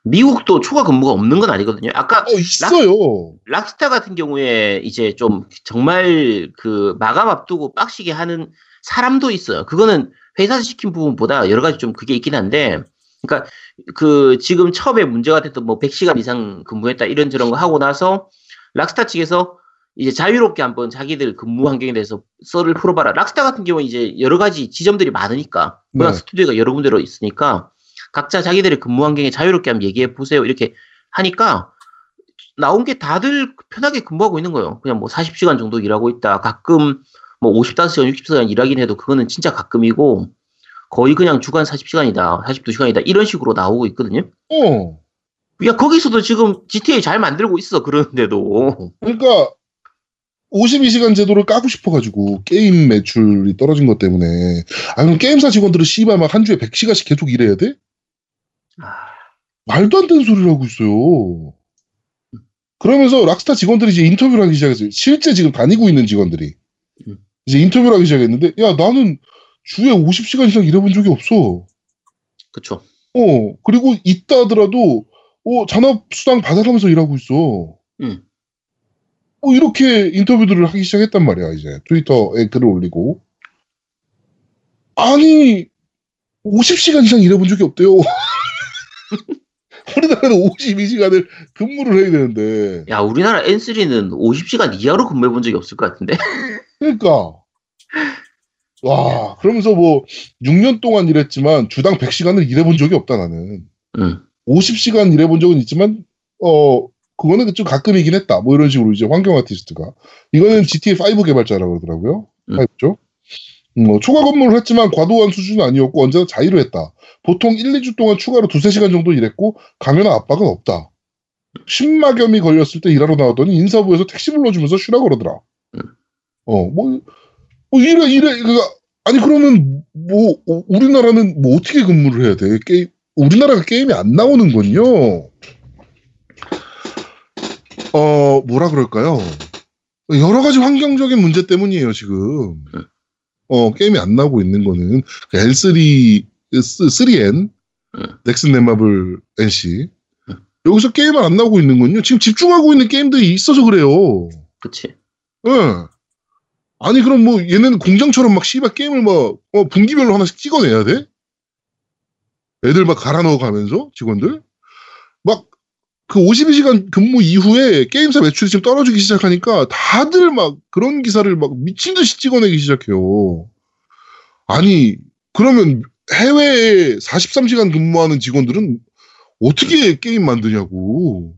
미국도 초과 근무가 없는 건 아니거든요. 아까 어 있어요. 락 스타 같은 경우에 이제 좀 정말 그 마감 앞두고 빡시게 하는 사람도 있어요. 그거는 회사에서 시킨 부분보다 여러 가지 좀 그게 있긴 한데, 그러니까 그 지금 처음에 문제가 됐던 뭐 100시간 이상 근무했다 이런 저런 거 하고 나서 락스타 측에서 이제 자유롭게 한번 자기들 근무 환경에 대해서 썰을 풀어봐라. 락스타 같은 경우는 이제 여러 가지 지점들이 많으니까, 워낙 네. 스튜디오가 여러 군데로 있으니까 각자 자기들의 근무 환경에 자유롭게 한번 얘기해 보세요. 이렇게 하니까 나온 게 다들 편하게 근무하고 있는 거예요. 그냥 뭐 40시간 정도 일하고 있다. 가끔 뭐 55시간, 60시간 일하긴 해도 그거는 진짜 가끔이고 거의 그냥 주간 40시간이다, 42시간이다 이런 식으로 나오고 있거든요. 어. 야 거기서도 지금 GTA 잘 만들고 있어 그러는데도 그러니까 52시간 제도를 까고 싶어가지고 게임 매출이 떨어진 것 때문에 아 그럼 게임사 직원들은 씨발 막 한 주에 100시간씩 계속 일해야 돼? 아, 말도 안 되는 소리를 하고 있어요. 그러면서 락스타 직원들이 이제 인터뷰를 하기 시작했어요. 실제 지금 다니고 있는 직원들이. 음. 이제 인터뷰를 하기 시작했는데, 야, 나는 주에 50시간 이상 일해본 적이 없어. 그쵸. 어, 그리고 있다 하더라도, 어, 잔업 수당 받아가면서 일하고 있어. 음. 어, 이렇게 인터뷰들을 하기 시작했단 말이야, 이제. 트위터에 글을 올리고. 아니, 50시간 이상 일해본 적이 없대요. 우리나라는 52시간을 근무를 해야 되는데. 야 우리나라 N3는 50시간 이하로 근무해 본 적이 없을 것 같은데. 그러니까. 와, 그러면서 뭐, 6년 동안 일했지만, 주당 100시간을 일해 본 적이 없다, 나는. 음. 50시간 일해 본 적은 있지만, 어, 그거는 좀 가끔이긴 했다. 뭐 이런 식으로 이제 환경 아티스트가. 이거는 GTA5 개발자라고 그러더라고요. 음. 5죠. 뭐, 초과 근무를 했지만 과도한 수준은 아니었고, 언제나 자유로했다. 보통 1, 2주 동안 추가로 2, 3시간 정도 일했고, 강요나 압박은 없다. 심막염이 걸렸을 때 일하러 나왔더니 인사부에서 택시 불러주면서 쉬라 그러더라. 음. 어, 뭐, 뭐 이래, 이래, 그 아니, 그러면, 뭐, 어, 우리나라는 뭐 어떻게 근무를 해야 돼? 게임, 우리나라가 게임이 안 나오는 건요. 어, 뭐라 그럴까요? 여러 가지 환경적인 문제 때문이에요, 지금. 음. 어, 게임이 안 나오고 있는 거는 그 L3, 3N, 음. 넥슨 넷마블 NC. 음. 여기서 게임을 안 나오고 있는 건요. 지금 집중하고 있는 게임들이 있어서 그래요. 그치. 예. 아니, 그럼 뭐, 얘네는 공장처럼 막 씨발 게임을 막, 어, 분기별로 하나씩 찍어내야 돼? 애들 막 갈아 넣어 가면서, 직원들? 막, 그 52시간 근무 이후에 게임사 매출이 지금 떨어지기 시작하니까 다들 막 그런 기사를 막 미친 듯이 찍어내기 시작해요. 아니, 그러면 해외에 43시간 근무하는 직원들은 어떻게 게임 만드냐고.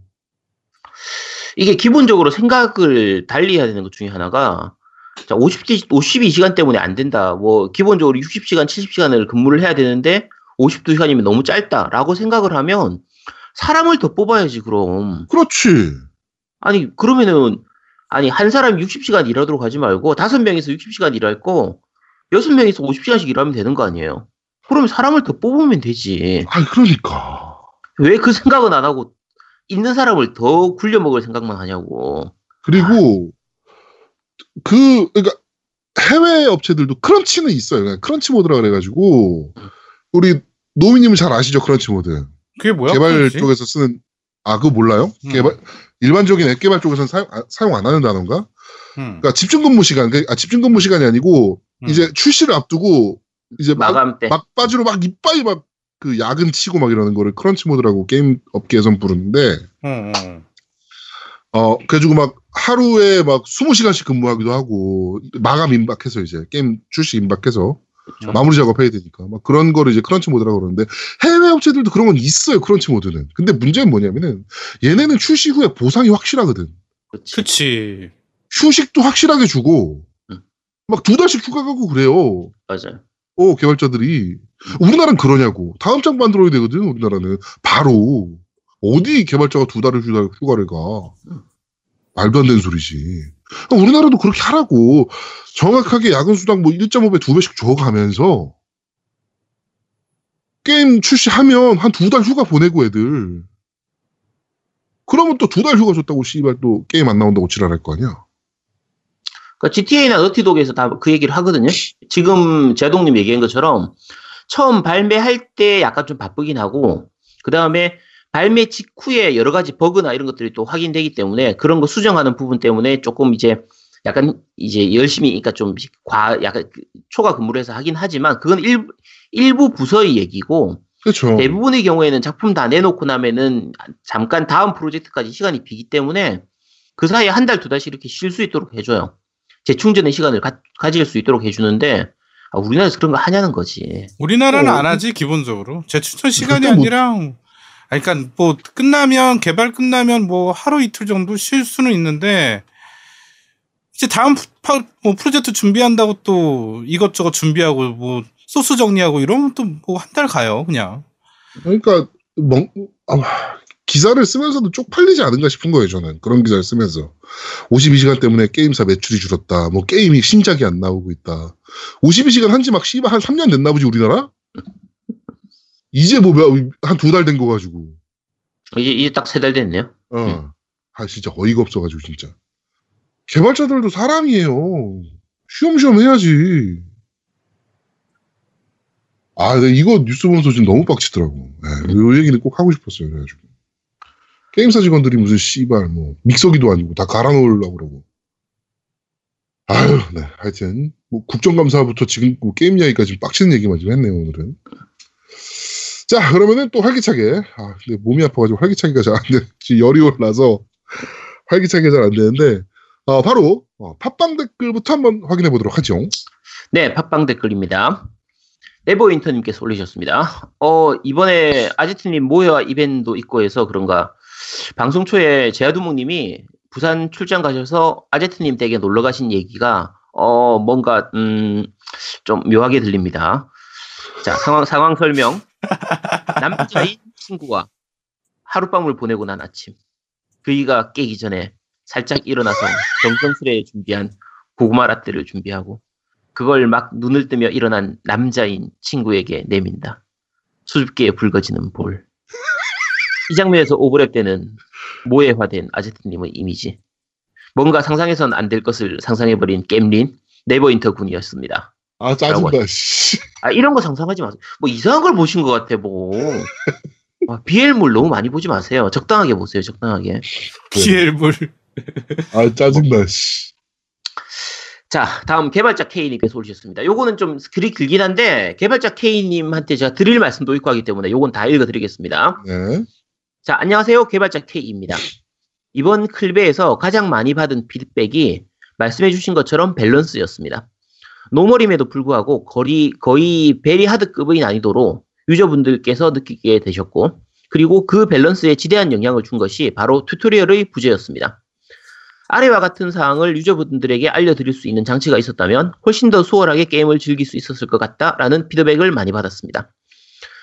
이게 기본적으로 생각을 달리 해야 되는 것 중에 하나가 자, 50, 52시간 때문에 안 된다. 뭐 기본적으로 60시간, 70시간을 근무를 해야 되는데 52시간이면 너무 짧다라고 생각을 하면 사람을 더 뽑아야지 그럼. 그렇지. 아니 그러면은 아니 한 사람 60시간 일하도록 하지 말고 다섯 명이서 60시간 일할 거 여섯 명이서 50시간씩 일하면 되는 거 아니에요? 그러면 사람을 더 뽑으면 되지. 아 그러니까. 왜 그 생각은 안 하고 있는 사람을 더 굴려 먹을 생각만 하냐고. 그리고 그 그러니까 해외 업체들도 crunch는 있어요. crunch mode라 그래가지고 우리 노미님은 잘 아시죠 crunch mode. 그게 뭐야? 개발 그러지? 쪽에서 쓰는 아 그거 몰라요? 음. 개발 일반적인 앱 개발 쪽에서는 사용, 아, 사용 안 하는 단어인가? 음. 그러니까 집중 근무 시간, 그- 아 집중 근무 시간이 아니고 음. 이제 출시를 앞두고 이제 막, 마감 때. 막바지로 막 이빠이 막 그 야근 치고 막 이러는 거를 crunch mode라고 게임 업계에선 부르는데 어, 어. 어 그래가지고 막 하루에 막 20시간씩 근무하기도 하고 마감 임박해서 이제 게임 출시 임박해서 그렇죠. 마무리 작업해야 되니까. 막 그런 거를 이제 crunch mode라고 그러는데 해외 업체들도 그런 건 있어요 crunch mode는. 근데 문제는 뭐냐면은 얘네는 출시 후에 보상이 확실하거든. 그치. 그치. 휴식도 확실하게 주고 응. 막 두 달씩 휴가 가고 그래요. 맞아요. 어 개발자들이. 우리나라는 그러냐고. 다음 장 만들어야 되거든 우리나라는. 바로. 어디 개발자가 두 달을 휴가, 휴가를 가? 말도 안 되는 소리지 우리나라도 그렇게 하라고. 정확하게 야근 수당 뭐 1.5배 두 배씩 줘가면서 게임 출시하면 한 두 달 휴가 보내고 애들. 그러면 또 두 달 휴가 줬다고 씨발 또 게임 안 나온다고 지랄할 거 아니야. 그러니까 GTA나 너티독에서 다 그 얘기를 하거든요. 지금 제동님 얘기한 것처럼 처음 발매할 때 약간 좀 바쁘긴 하고 그 다음에 발매 직후에 여러 가지 버그나 이런 것들이 또 확인되기 때문에 그런 거 수정하는 부분 때문에 조금 이제 약간 이제 열심히 그러니까 좀 과 약간 그 초과 근무를 해서 하긴 하지만 그건 일, 일부 부서의 얘기고 그렇죠 대부분의 경우에는 작품 다 내놓고 나면은 잠깐 다음 프로젝트까지 시간이 비기 때문에 그 사이에 한 달, 두 달씩 이렇게 쉴 수 있도록 해줘요. 재충전의 시간을 가, 가질 수 있도록 해주는데, 아, 우리나라에서 그런 거 하냐는 거지. 우리나라는 어. 안 하지 기본적으로. 재추천 시간이 뭐- 아니라 아니, 그러니까 뭐 끝나면 개발 끝나면 뭐 하루 이틀 정도 쉴 수는 있는데 이제 다음 파, 뭐 프로젝트 준비한다고 또 이것저것 준비하고 뭐 소스 정리하고 이러면 또 뭐 한 달 가요 그냥. 그러니까 멍, 아, 기사를 쓰면서도 쪽팔리지 않은가 싶은 거예요 저는 그런 기사를 쓰면서 52시간 때문에 게임사 매출이 줄었다 뭐 게임이 신작이 안 나오고 있다 52시간 한지 막 씨발 한 3년 됐나 보지 우리나라? 이제 뭐 한 두 달 된 거 가지고. 이제, 이제 딱 세 달 됐네요. 어. 아 진짜 어이가 없어가지고 진짜. 개발자들도 사람이에요. 쉬엄쉬엄 해야지. 아 이거 뉴스 보면서 지금 너무 빡치더라고. 예, 이 얘기는 꼭 하고 싶었어요 그래가지고. 게임사 직원들이 무슨 씨발 뭐 믹서기도 아니고 다 갈아 놓으려고 그러고. 아유 네 하여튼 뭐 국정감사부터 지금 뭐 게임 이야기까지 빡치는 얘기만 좀 했네요 오늘은 자 그러면은 또 활기차게 아 근데 몸이 아파가지고 활기차기가 잘 안 돼. 지금 열이 올라서 활기차게 잘안 되는데 어, 바로 어, 팟빵 댓글부터 한번 확인해 보도록 하죠. 네, 팟빵 댓글입니다. 네버 인터님께서 올리셨습니다. 어, 이번에 아지트님 모여와 이벤트도 있고 해서 그런가, 방송 초에 제아두목님이 부산 출장 가셔서 아제트님 댁에 놀러 가신 얘기가, 어, 뭔가, 음, 좀 묘하게 들립니다. 자, 상황, 상황 설명. 남자인 친구와 하룻밤을 보내고 난 아침. 그이가 깨기 전에 살짝 일어나서 정성스레 준비한 고구마 라떼를 준비하고 그걸 막 눈을 뜨며 일어난 남자인 친구에게 내민다. 수줍게 붉어지는 볼. 이 장면에서 오버랩 되는 모해화된 아제트님의 이미지. 뭔가 상상해선 안 될 것을 상상해버린 겜린 네버인터 군이었습니다. 아 짜증나. 씨. 아 이런 거 상상하지 마세요. 뭐 이상한 걸 보신 것 같아 뭐. 아, BL물 너무 많이 보지 마세요. 적당하게 보세요. 적당하게. BL물. 아 짜증나. 씨. 자, 다음 개발자 K님께서 올리셨습니다. 요거는 좀 글이 길긴 한데, 개발자 K님한테 제가 드릴 말씀도 있고 하기 때문에 요건 다 읽어드리겠습니다. 네. 자, 안녕하세요. 개발자 K입니다. 이번 클베에서 가장 많이 받은 피드백이 말씀해주신 것처럼 밸런스였습니다. normal임에도 불구하고 거리, 거의 very hard급의 난이도로 유저분들께서 느끼게 되셨고, 그리고 그 밸런스에 지대한 영향을 준 것이 바로 튜토리얼의 부재였습니다. 아래와 같은 사항을 유저분들에게 알려드릴 수 있는 장치가 있었다면 훨씬 더 수월하게 게임을 즐길 수 있었을 것 같다라는 피드백을 많이 받았습니다.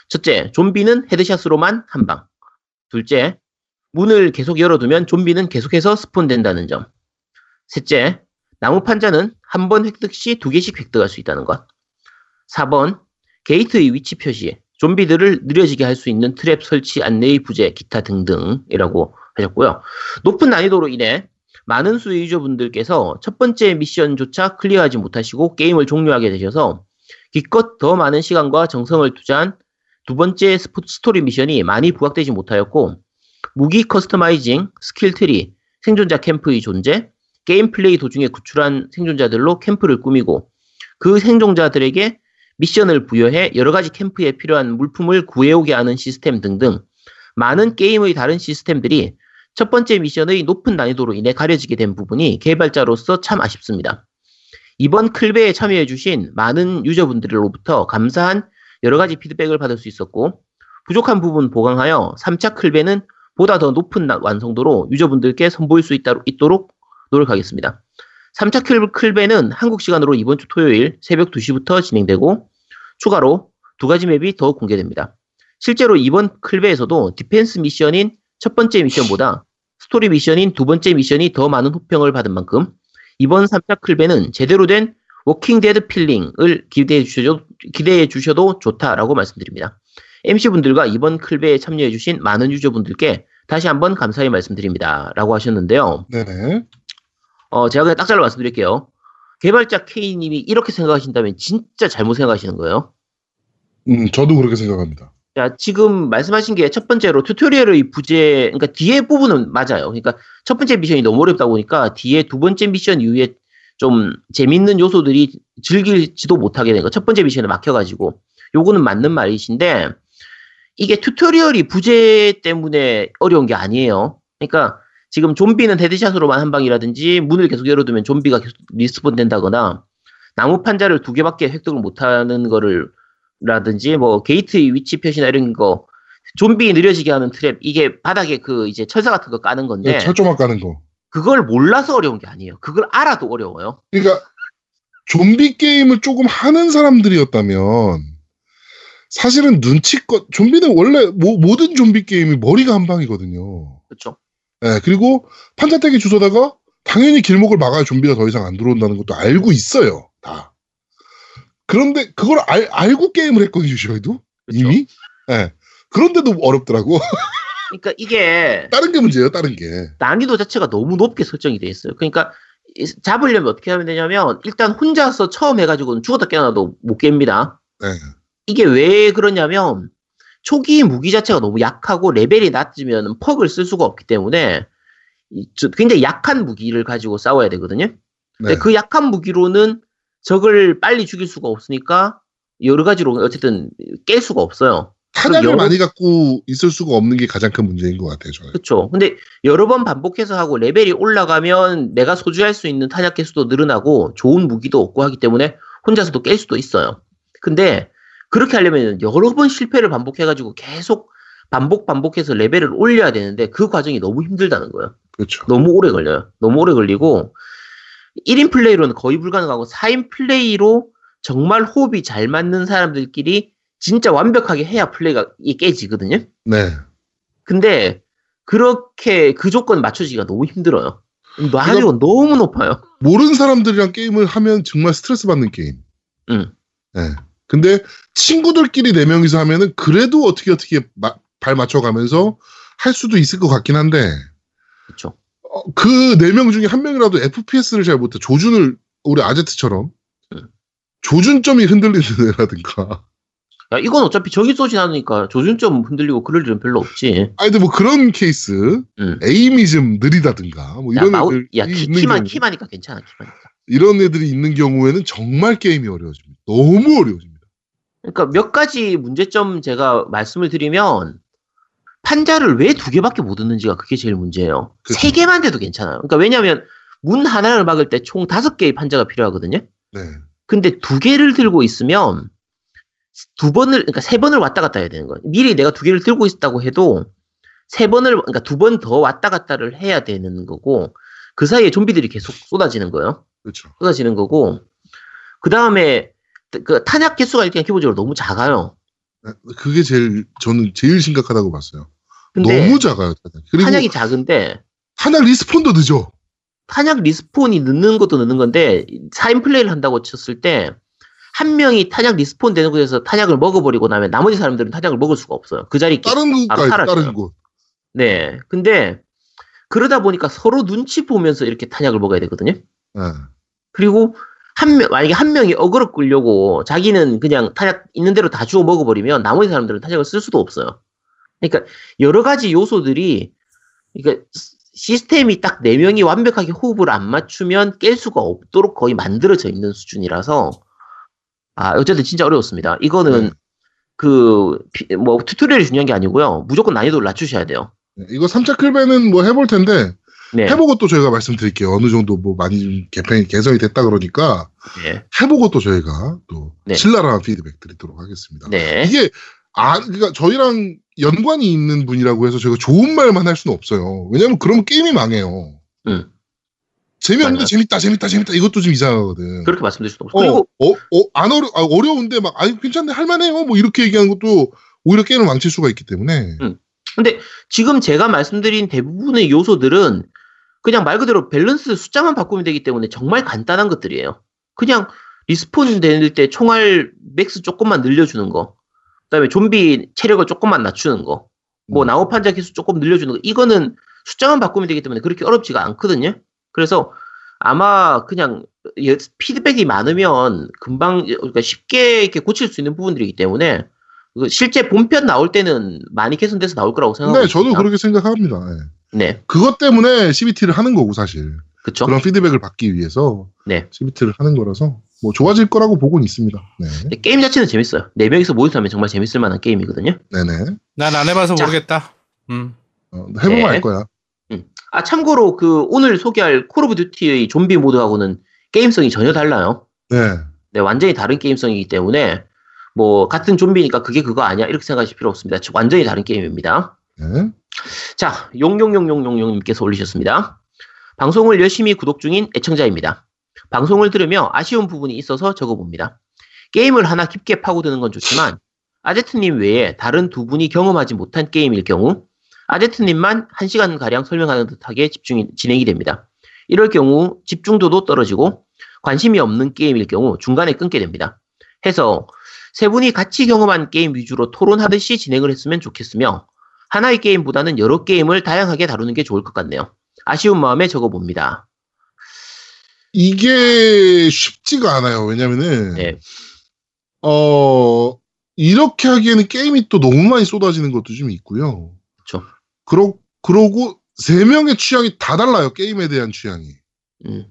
첫째, 좀비는 헤드샷으로만 한 방. 둘째, 문을 계속 열어두면 좀비는 계속해서 스폰된다는 점. 셋째, 나무 판자는 한 번 획득 시 두 개씩 획득할 수 있다는 것. 4번 게이트의 위치 표시, 좀비들을 느려지게 할 수 있는 트랩 설치 안내의 부재, 기타 등등이라고 하셨고요. 높은 난이도로 인해 많은 수의 유저분들께서 첫 번째 미션조차 클리어하지 못하시고 게임을 종료하게 되셔서 기껏 더 많은 시간과 정성을 투자한 두 번째 스토리 미션이 많이 부각되지 못하였고 무기 customizing, skill tree, 생존자 캠프의 존재, 게임 플레이 도중에 구출한 생존자들로 캠프를 꾸미고 그 생존자들에게 미션을 부여해 여러 가지 캠프에 필요한 물품을 구해오게 하는 시스템 등등 많은 게임의 다른 시스템들이 첫 번째 미션의 높은 난이도로 인해 가려지게 된 부분이 개발자로서 참 아쉽습니다. 이번 클베에 참여해주신 많은 유저분들로부터 감사한 여러 가지 피드백을 받을 수 있었고 부족한 부분 보강하여 3차 클베는 보다 더 높은 나- 완성도로 유저분들께 선보일 수 있도록 노력하겠습니다. 3차 클- 클베는 한국 시간으로 이번 주 토요일 새벽 2시부터 진행되고 추가로 두 가지 map이 더 공개됩니다. 실제로 이번 클베에서도 defense 미션인 첫 번째 미션보다 스토리 미션인 두 번째 미션이 더 많은 호평을 받은 만큼 이번 3차 클베는 제대로 된 Walking Dead feeling을 기대해 주셔도, 기대해 주셔도 좋다라고 말씀드립니다. MC분들과 이번 클베에 참여해주신 많은 유저분들께 다시 한번 감사의 말씀드립니다. 라고 하셨는데요. 네네. 어, 제가 그냥 딱 잘라 말씀드릴게요. 개발자 K님이 이렇게 생각하신다면 진짜 잘못 생각하시는 거예요. 음, 저도 그렇게 생각합니다. 자, 지금 말씀하신 게 첫 번째로 튜토리얼의 부재, 그러니까 뒤에 부분은 맞아요. 그러니까 첫 번째 미션이 너무 어렵다 보니까 뒤에 두 번째 미션 이후에 좀 재밌는 요소들이 즐길지도 못하게 된 거. 첫 번째 미션에 막혀가지고. 요거는 맞는 말이신데, 이게 튜토리얼이 부재 때문에 어려운 게 아니에요. 그러니까 지금 좀비는 headshot으로만 한 방이라든지 문을 계속 열어두면 좀비가 계속 respawn 된다거나 나무 판자를 두 개밖에 획득을 못하는 거를 라든지 뭐 게이트 위치 표시나 이런 거 좀비 느려지게 하는 트랩 이게 바닥에 그 이제 철사 같은 거 까는 건데 네, 철조망 까는 거. 그걸 몰라서 어려운 게 아니에요. 그걸 알아도 어려워요. 그러니까 좀비 게임을 조금 하는 사람들이었다면 사실은 눈치껏 좀비는 원래 모, 모든 좀비 게임이 머리가 한 방이거든요. 그렇죠? 예, 그리고 판자떼기 주워다가 당연히 길목을 막아야 좀비가 더 이상 안 들어온다는 것도 알고 있어요. 다. 그런데 그걸 알, 알고 게임을 했거든요, 저희도. 이미. 예. 그런데도 어렵더라고. 그러니까 이게 다른 게 문제예요, 다른 게. 난이도 자체가 너무 높게 설정이 돼 있어요. 그러니까 이- 잡으려면 어떻게 하면 되냐면 일단 혼자서 처음 해가지고는 죽었다 깨어나도 못 깹니다. 네. 이게 왜 그러냐면 초기 무기 자체가 너무 약하고 레벨이 낮으면 퍽을 쓸 수가 없기 때문에 굉장히 약한 무기를 가지고 싸워야 되거든요. 네. 근데 그 약한 무기로는 적을 빨리 죽일 수가 없으니까 여러 가지로 어쨌든 깰 수가 없어요. 탄약을 여러- 많이 갖고 있을 수가 없는 게 가장 큰 문제인 것 같아요, 저는. 그렇죠. 근데 여러 번 반복해서 하고 레벨이 올라가면 내가 소지할 수 있는 탄약 개수도 늘어나고 좋은 무기도 얻고 하기 때문에 혼자서도 깰 수도 있어요. 근데 그렇게 하려면 여러 번 실패를 반복해가지고 계속 반복 반복해서 레벨을 올려야 되는데 그 과정이 너무 힘들다는 거예요. 그렇죠. 너무 오래 걸려요. 너무 오래 걸리고 1인 플레이로는 거의 불가능하고 4인 플레이로 정말 호흡이 잘 맞는 사람들끼리 진짜 완벽하게 해야 플레이가 이 깨지거든요. 네. 근데 그렇게 그 조건 맞춰지기가 너무 힘들어요. 난이도가 너무 높아요. 모르는 사람들이랑 게임을 하면 정말 스트레스 받는 게임. 응. 네. 근데 친구들끼리 네 명이서 하면은 그래도 어떻게 어떻게 마- 발 맞춰가면서 할 수도 있을 것 같긴 한데 그렇죠. 그네 명 중에 한 명이라도 FPS를 잘 못해 조준을 우리 아제트처럼 응. 조준점이 흔들리는 애라든가 야, 이건 어차피 저기 쏘진 않으니까 조준점 흔들리고 그럴 일은 별로 없지. 아니 근데 뭐 그런 케이스 응. 에임이 좀 느리다든가 뭐 야, 이런 야, 키, 있는 키만, 경우 키마니까 괜찮아, 키마니까. 이런 애들이 있는 경우에는 정말 게임이 어려워집니다. 너무 어려워집니다. 그러니까 몇 가지 문제점 제가 말씀을 드리면 판자를 왜 두 개밖에 못 얻는지가 그게 제일 문제예요. 그쵸. 세 개만 돼도 괜찮아요. 그러니까 왜냐하면 문 하나를 막을 때 총 다섯 개의 판자가 필요하거든요. 네. 근데 두 개를 들고 있으면 두 번을 그러니까 세 번을 왔다 갔다 해야 되는 거예요. 미리 내가 두 개를 들고 있다고 해도 세 번을 그러니까 두 번 더 왔다 갔다를 해야 되는 거고 그 사이에 좀비들이 계속 쏟아지는 거예요. 그렇죠. 쏟아지는 거고 그 다음에 그 탄약 개수가 일단 기본적으로 너무 작아요. 네, 그게 제일 저는 제일 심각하다고 봤어요. 너무 작아요. 탄약. 탄약 이 작은데 탄약 respawn도 늦어. 탄약 respawn이 늦는 것도 늦는 건데 4인 플레이를 한다고 쳤을 때 한 명이 탄약 respawn 되는 곳에서 탄약을 먹어버리고 나면 나머지 사람들은 탄약을 먹을 수가 없어요. 그 자리 다른 곳까지. 다른 곳. 네. 근데 그러다 보니까 서로 눈치 보면서 이렇게 탄약을 먹어야 되거든요. 예. 그리고 한 명, 만약에 한 명이 어그로 끌려고 자기는 그냥 탄약 있는 대로 다 주워 먹어버리면 나머지 사람들은 탄약을 쓸 수도 없어요. 그러니까 여러 가지 요소들이, 그러니까 시스템이 딱 네 명이 완벽하게 호흡을 안 맞추면 깰 수가 없도록 거의 만들어져 있는 수준이라서, 아, 어쨌든 진짜 어려웠습니다. 이거는 네. 그, 피- 뭐, 튜토리얼이 중요한 게 아니고요. 무조건 난이도를 낮추셔야 돼요. 네, 이거 3차 클배는 뭐 해볼 텐데 네. 해보고 또 저희가 말씀드릴게요. 어느 정도 뭐 많이 좀 개편이 개선이 됐다 그러니까 네. 해보고 또 저희가 또 네. 신랄한 피드백 드리도록 하겠습니다. 네. 이게 아 그러니까 저희랑 연관이 있는 분이라고 해서 저희가 좋은 말만 할 수는 없어요. 왜냐면 그러면 게임이 망해요. 음. 재미없는데. 재밌다 재밌다 재밌다 이것도 좀 이상하거든. 그렇게 말씀드릴 수도 없고. 어, 그리고, 어, 어, 안 어려, 아, 어려운데 막, 아, 괜찮네, 할만해요. 뭐, 이렇게 얘기하는 것도 오히려 게임을 망칠 수가 있기 때문에. 음. 근데 지금 제가 말씀드린 대부분의 요소들은 그냥 말 그대로 밸런스 숫자만 바꾸면 되기 때문에 정말 간단한 것들이에요. 그냥 respawn 될 때 총알 max 조금만 늘려주는 거. 그 다음에 좀비 체력을 조금만 낮추는 거. 뭐 음. 나무 판자 개수 조금 늘려주는 거. 이거는 숫자만 바꾸면 되기 때문에 그렇게 어렵지가 않거든요. 그래서 아마 그냥 예, 피드백이 많으면 금방 그러니까 쉽게 이렇게 고칠 수 있는 부분들이기 때문에 그 실제 본편 나올 때는 많이 개선돼서 나올 거라고 생각하고 네, 저도. 그렇게 생각합니다. 예. 네, 그것 때문에 CBT를 하는 거고, 사실. 그렇죠. 그런 피드백을 받기 위해서 네. CBT를 하는 거라서, 뭐, 좋아질 거라고 보고는 있습니다. 네. 게임 자체는 재밌어요. 네 명이서 모여서 하면 정말 재밌을 만한 게임이거든요. 네네. 난 안 해봐서 자. 모르겠다. 음. 어, 해보면 네. 알 거야. 아 참고로 그 오늘 소개할 Call of Duty의 좀비 mode하고는 게임성이 전혀 달라요. 네. 네, 완전히 다른 게임성이기 때문에 뭐 같은 좀비니까 그게 그거 아니야 이렇게 생각하실 필요 없습니다. 완전히 다른 게임입니다. 네. 자, 용용용용용용님께서 올리셨습니다. 방송을 열심히 구독 중인 애청자입니다. 방송을 들으며 아쉬운 부분이 있어서 적어봅니다. 게임을 하나 깊게 파고드는 건 좋지만 아제트님 외에 다른 두 분이 경험하지 못한 게임일 경우 아제트님만 1시간 가량 설명하는 듯하게 집중이, 진행이 됩니다. 이럴 경우 집중도도 떨어지고 관심이 없는 게임일 경우 중간에 끊게 됩니다. 해서 세 분이 같이 경험한 게임 위주로 토론하듯이 진행을 했으면 좋겠으며 하나의 게임보다는 여러 게임을 다양하게 다루는 게 좋을 것 같네요. 아쉬운 마음에 적어봅니다. 이게 쉽지가 않아요. 왜냐면은, 네. 어, 이렇게 하기에는 게임이 또 너무 많이 쏟아지는 것도 좀 있고요. 그쵸. 그러, 그러고, 세 명의 취향이 다 달라요. 게임에 대한 취향이. 음,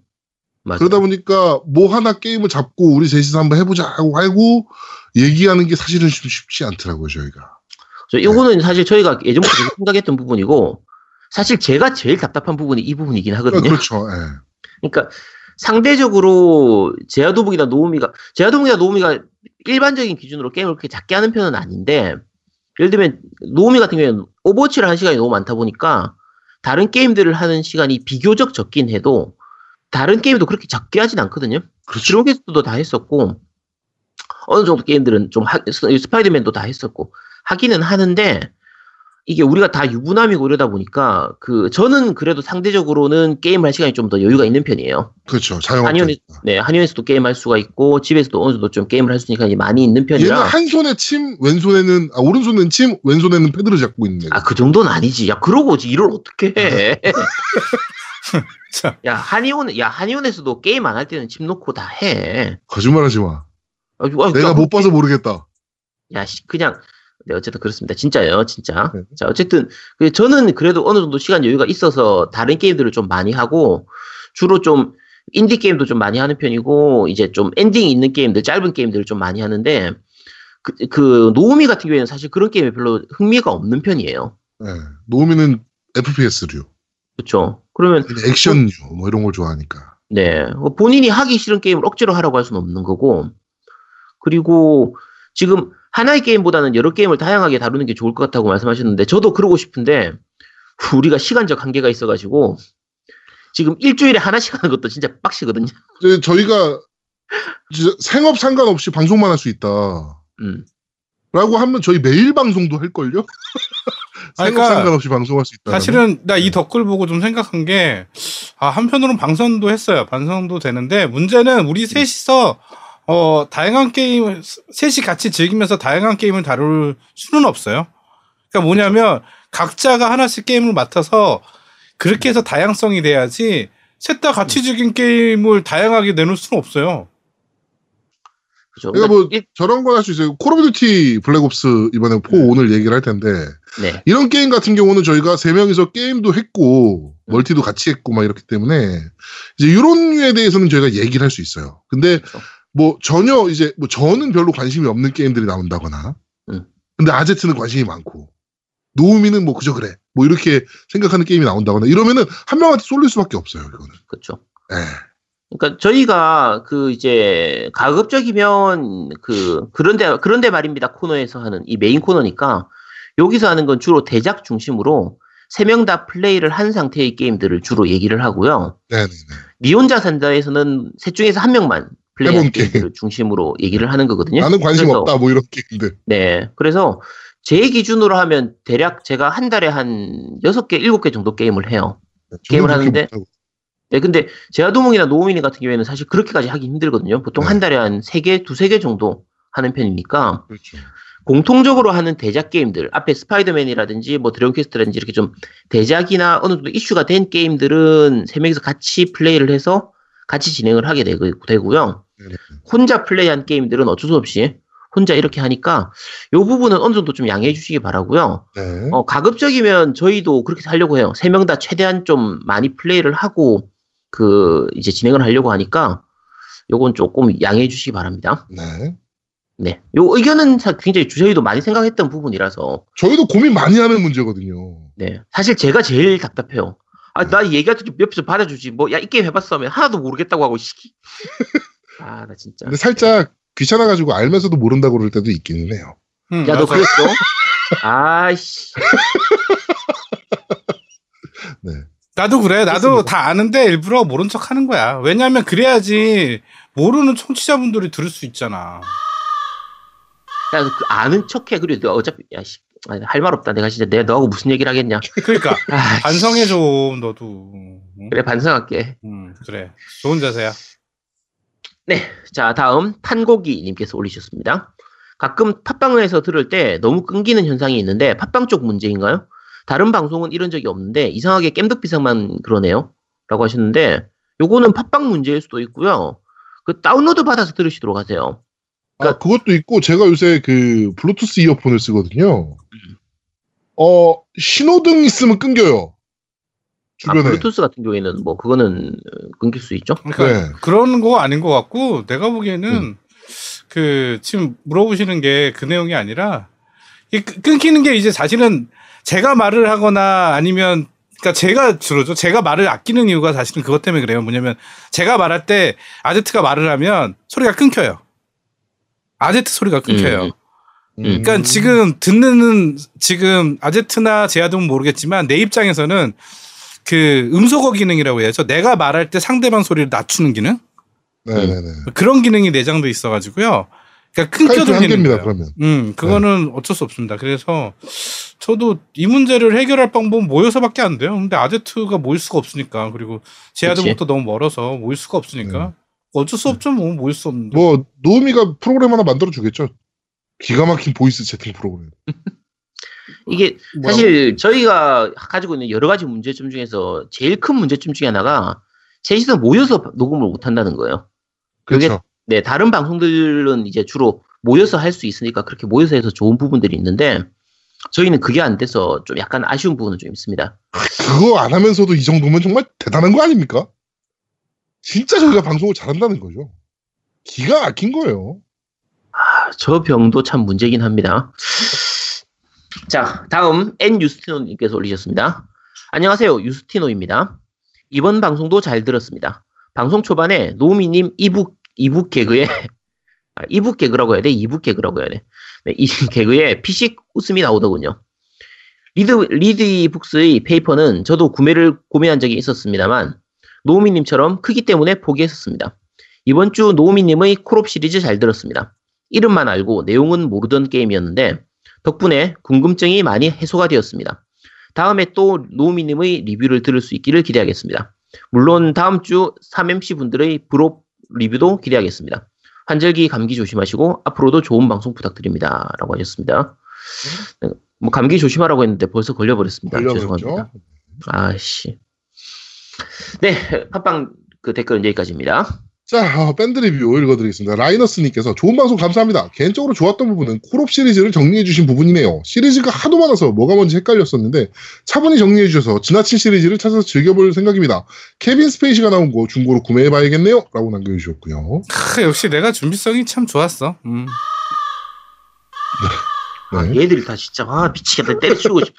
맞아요. 그러다 보니까 뭐 하나 게임을 잡고 우리 셋이서 한번 해보자 하고 하고 얘기하는 게 사실은 좀 쉽지 않더라고요, 저희가. 저 이거는 사실 저희가 예전부터 생각했던 부분이고 사실 제가 제일 답답한 부분이 이 부분이긴 아, 하거든요. 그렇죠. 예. 그러니까 상대적으로 제아도몽이나 노우미가 제아도몽이나 노우미가 일반적인 기준으로 게임을 그렇게 작게 하는 편은 아닌데 예를 들면 노우미 같은 경우에는 Overwatch를 하는 시간이 너무 많다 보니까 다른 게임들을 하는 시간이 비교적 적긴 해도 다른 게임도 그렇게 적게 하진 않거든요. 그렇죠. Dragon Quest도 다 했었고 어느 정도 게임들은 좀 하- 스- Spider-Man도 다 했었고 하기는 하는데 이게 우리가 다 유부남이고 이러다 보니까 그 저는 그래도 상대적으로는 게임할 시간이 좀 더 여유가 있는 편이에요. 그렇죠. 한의원에 네 한의원에서도 게임할 수가 있고 집에서도 어느 정도 좀 게임을 할 수 있으니까 많이 있는 얘는 편이라 한 손에 침, 왼손에는, 아, 오른손에는 침, 왼손에는 패드를 잡고 있는 애가. 아그 정도는 아니지. 야 그러고 일을 어떻게 해? 참. 야 한의원 야 한의원에서도 게임 안 할 때는 집 놓고 다 해. 거짓말 하지 마. 아, 아, 내가 못 봐서 모르겠다. 야, 씨, 그냥, 네, 어쨌든 그렇습니다. 진짜예요, 진짜. 네. 자, 어쨌든, 그 저는 그래도 어느 정도 시간 여유가 있어서 다른 게임들을 좀 많이 하고, 주로 좀, 인디 게임도 좀 많이 하는 편이고, 이제 좀 엔딩 있는 게임들, 짧은 게임들을 좀 많이 하는데, 그, 그, 노우미 같은 경우에는 사실 그런 게임에 별로 흥미가 없는 편이에요. 예. 노우미는 FPS류, 그쵸? 그러면, 액션류, 뭐 이런 걸 좋아하니까. 네. 뭐 본인이 하기 싫은 게임을 억지로 하라고 할 수는 없는 거고, 그리고 지금 하나의 게임보다는 여러 게임을 다양하게 다루는 게 좋을 것 같다고 말씀하셨는데, 저도 그러고 싶은데, 우리가 시간적 한계가 있어가지고, 지금 일주일에 하나씩 하는 것도 진짜 빡시거든요. 이제 저희가 생업 상관없이 방송만 할 수 있다. 음. 라고 하면 저희 매일 방송도 할걸요? 그러니까 상관없이 방송할 수 있다. 사실은 나이 댓글 보고 좀 생각한 게, 아, 한편으로는 방송도 했어요. 방송도 되는데, 문제는 우리 셋이서 어, 다양한 게임, 셋이 같이 즐기면서 다양한 게임을 다룰 수는 없어요. 그러니까 뭐냐면, 각자가 하나씩 게임을 맡아서, 그렇게 해서 다양성이 돼야지, 셋 다 같이 즐긴 게임을 다양하게 내놓을 수는 없어요. 그죠? 그러니까 뭐 일- 저런 건 할 수 있어요. Call of Duty Black Ops 이번에 4 오늘 얘기를 할 텐데 네. 이런 게임 같은 경우는 저희가 세 명이서 게임도 했고 멀티도 같이 했고 막 이렇기 때문에 이제 이런 류에 대해서는 저희가 얘기를 할 수 있어요. 근데 그렇죠. 뭐 전혀 이제 뭐 저는 별로 관심이 없는 게임들이 나온다거나 음. 근데 아제트는 관심이 많고 노우미는 뭐 그저 그래 뭐 이렇게 생각하는 게임이 나온다거나 이러면은 한 명한테 쏠릴 수밖에 없어요 이거는. 그렇죠. 예. 그러니까 저희가 그 이제 가급적이면 그 그런데 그런데 말입니다 코너에서 하는 이 메인 코너니까 여기서 하는 건 주로 대작 중심으로 세 명 다 플레이를 한 상태의 게임들을 주로 얘기를 하고요. 네네네. 니 혼자 산다에서는 셋 중에서 한 명만 플레이한 게임. 중심으로 얘기를 하는 거거든요. 나는 관심 그래서- 없다 뭐 이런 게임들. 네. 그래서 제 기준으로 하면 대략 제가 한 달에 한 여섯 개 일곱 개 정도 게임을 해요. 게임을 저는 그렇게 하는데 못하고. 네, 근데 제아도몽이나 노우미니 같은 경우에는 사실 그렇게까지 하기 힘들거든요. 보통 네. 한 달에 한세 개, 두세 개 정도 하는 편이니까 그렇죠. 공통적으로 하는 대작 게임들, 앞에 Spider-Man이라든지 뭐 Dragon Quest라든지 이렇게 좀 대작이나 어느 정도 이슈가 된 게임들은 세 명이서 같이 플레이를 해서 같이 진행을 하게 되고, 되고요. 네네. 혼자 플레이한 게임들은 어쩔 수 없이 혼자 이렇게 하니까 이 부분은 어느 정도 좀 양해해 주시기 바라고요. 네. 어, 가급적이면 저희도 그렇게 하려고 해요. 세 명 다 최대한 좀 많이 플레이를 하고 그 이제 진행을 하려고 하니까 요건 조금 양해해 주시기 바랍니다. 네. 네. 요 의견은 사- 굉장히 주- 저희도 많이 생각했던 부분이라서 저희도 고민 많이 하는 문제거든요. 네. 사실 제가 제일 답답해요. 아, 나 얘기할 때좀 옆에서 받아주지. 뭐, 야, 이 게임 해봤어 하면 하나도 모르겠다고 하고, 시키. 아, 나 진짜. 근데 살짝 귀찮아가지고 알면서도 모른다고 그럴 때도 있기는 해요. 음, 야, 너 맞아. 그랬어? 아이씨. 네. 나도 그래. 나도 그렇습니다. 다 아는데 일부러 모른 척 하는 거야. 왜냐면 그래야지 모르는 청취자분들이 들을 수 있잖아. 야, 그 아는 척해. 그리고 너 어차피, 야, 씨. 할말 없다. 내가 진짜 내가 너하고 무슨 얘기를 하겠냐. 그러니까 아, 반성해 좀 너도. 응? 그래, 반성할게. 음, 그래. 좋은 자세야. 네. 자, 다음, 판고기님께서 올리셨습니다. 가끔 팟빵에서 들을 때 너무 끊기는 현상이 있는데, 팟빵 쪽 문제인가요? 다른 방송은 이런 적이 없는데, 이상하게 깸덕비상만 그러네요. 라고 하셨는데, 요거는 팟빵 문제일 수도 있고요. 그 다운로드 받아서 들으시도록 하세요. 아, 그것도 있고, 제가 요새 그, 블루투스 이어폰을 쓰거든요. 어, 신호등 있으면 끊겨요. 아, 주변에. 블루투스 같은 경우에는 뭐, 그거는 어, 끊길 수 있죠. 그러니까 네. 그런 거 아닌 것 같고 내가 보기에는 음. 그 지금 물어보시는 게 그 내용이 아니라 끊- 끊기는 게 이제 사실은 제가 말을 하거나 아니면 그러니까 제가 주로죠. 제가 말을 아끼는 이유가 사실은 그것 때문에 그래요. 뭐냐면 제가 말할 때 아제트가 말을 하면 소리가 끊겨요. 아제트 소리가 끊겨요. 음. 그러니까 지금 듣는 지금 아제트나 제아동은 모르겠지만 내 입장에서는 그 음소거 기능이라고 해야죠. 내가 말할 때 상대방 소리를 낮추는 기능 네네네. 그런 기능이 내장돼 있어가지고요. 그러니까 끊겨 스카이프 한 들리는 개입니다, 거예요. 그러면. 음, 그거는 어쩔 수 없습니다. 그래서 저도 이 문제를 해결할 방법은 모여서밖에 안 돼요. 근데 아제트가 모일 수가 없으니까 그리고 제아도몽부터 너무 멀어서 모일 수가 없으니까 어쩔 수 없죠. 뭐 모일 수 없는데. 뭐, 노우미가 프로그램 하나 만들어 주겠죠. 기가 막힌 voice 채팅 프로그램. 이게 뭐라고? 사실 저희가 가지고 있는 여러 가지 문제점 중에서 제일 큰 문제점 중에 하나가 셋이서 모여서 녹음을 못 한다는 거예요. 그게 그렇죠. 네, 다른 방송들은 이제 주로 모여서 할 수 있으니까 그렇게 모여서 해서 좋은 부분들이 있는데 저희는 그게 안 돼서 좀 약간 아쉬운 부분은 좀 있습니다. 그거 안 하면서도 이 정도면 정말 대단한 거 아닙니까? 진짜 저희가 방송을 잘한다는 거죠. 기가 막힌 거예요. 아, 저 병도 참 문제긴 합니다. 자, 다음 N 유스티노님께서 올리셨습니다. 안녕하세요, 유스티노입니다. 이번 방송도 잘 들었습니다. 방송 초반에 노미님 이북 이북 개그에 아, 이북 개그라고 해야 돼, 이북 개그라고 해야 돼. 네, 이 개그에 피식 웃음이 나오더군요. 리디 리디북스의 페이퍼는 저도 구매를 고민한 적이 있었습니다만 노미님처럼 크기 때문에 포기했었습니다. 이번 주 노미님의 콜옵 시리즈 잘 들었습니다. 이름만 알고 내용은 모르던 게임이었는데 덕분에 궁금증이 많이 해소가 되었습니다. 다음에 또 노우미님의 리뷰를 들을 수 있기를 기대하겠습니다. 물론 다음 주 3MC 분들의 블옵 리뷰도 기대하겠습니다. 환절기 감기 조심하시고 앞으로도 좋은 방송 부탁드립니다 라고 하셨습니다. 네, 뭐 감기 조심하라고 했는데 벌써 걸려버렸습니다. 걸려버렸죠. 죄송합니다. 아씨. 네, 팟빵 그 댓글은 여기까지입니다. 자, 어, 밴드 리뷰 읽어드리겠습니다. 라이너스님께서 좋은 방송 감사합니다. 개인적으로 좋았던 부분은 콜옵 시리즈를 정리해주신 부분이네요. 시리즈가 하도 많아서 뭐가 뭔지 헷갈렸었는데 차분히 정리해주셔서 지나친 시리즈를 찾아서 즐겨볼 생각입니다. 케빈 스페이시가 나온 거 중고로 구매해봐야겠네요. 라고 남겨주셨고요. 크, 역시 내가 준비성이 참 좋았어. 음. 아, 네. 얘들이 다 진짜 아 미치겠다 때려치우고 싶어.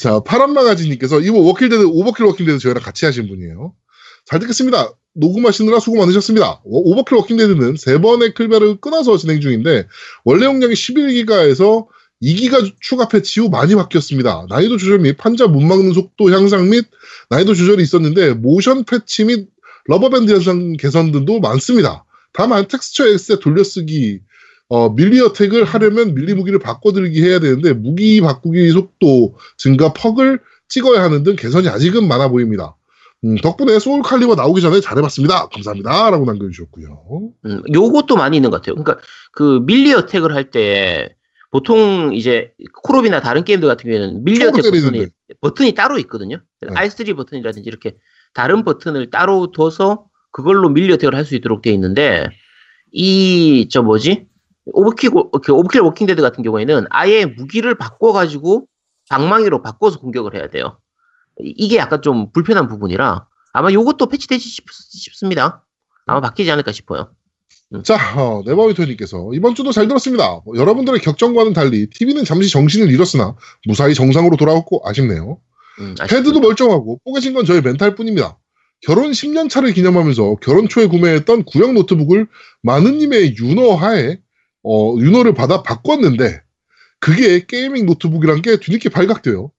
자, 파란마가지님께서 이거 Walking Dead, Overkill Walking Dead 저희랑 같이 하신 분이에요. 잘 듣겠습니다. 녹음하시느라 수고 많으셨습니다. 오- Overkill Walking Dead는 세 번의 클베를 끊어서 진행 중인데 원래 용량이 11기가에서 2기가 추가 패치 후 많이 바뀌었습니다. 난이도 조절 및 판자 못 박는 속도 향상 및 난이도 조절이 있었는데 모션 패치 및 rubber band 현상 개선 등도 많습니다. 다만 텍스처 X에 돌려쓰기 어, melee attack을 하려면 melee 무기를 바꿔들기 해야 되는데 무기 바꾸기 속도 증가 perk을 찍어야 하는 등 개선이 아직은 많아 보입니다. 음, 덕분에 Soulcalibur 나오기 전에 잘해봤습니다. 감사합니다. 라고 남겨주셨고요. 음, 요것도 많이 있는 것 같아요. 그러니까 그 melee attack을 할 때 보통 이제 콜옵이나 다른 게임들 같은 경우에는 melee attack 버튼이. 버튼이 따로 있거든요. 네. R3 버튼이라든지 이렇게 다른 버튼을 따로 둬서 그걸로 melee attack을 할 수 있도록 되어 있는데 이 저 뭐지 그 Overkill Walking Dead 같은 경우에는 아예 무기를 바꿔가지고 방망이로 바꿔서 공격을 해야 돼요. 이- 이게 약간 좀 불편한 부분이라 아마 요것도 패치되지 싶, 싶습니다. 아마 바뀌지 않을까 싶어요. 자, 어, 네버위토님께서 이번 주도 잘 들었습니다. 뭐, 여러분들의 격정과는 달리 TV는 잠시 정신을 잃었으나 무사히 정상으로 돌아왔고 아쉽네요. 음, 헤드도 멀쩡하고 뽀개진 건 저의 멘탈 뿐입니다. 결혼 10년 차를 기념하면서 결혼 초에 구매했던 구형 노트북을 마느님의 윤허하에 어, 윤허를 받아 바꿨는데 그게 gaming 노트북이란 게 뒤늦게 발각되어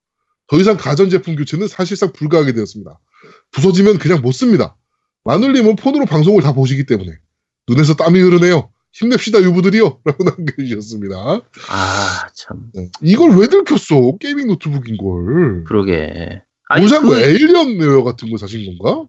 더 이상 가전제품 교체는 사실상 불가하게 되었습니다. 부서지면 그냥 못 씁니다. 마눌님은 폰으로 방송을 다 보시기 때문에 눈에서 땀이 흐르네요. 힘냅시다 유부들이여. 라고 남겨주셨습니다. 아, 참. 네. 이걸 왜 들켰어? gaming 노트북인 걸. 그러게. 무슨 뭐 그, Alien 웨어 같은 거 사신 건가?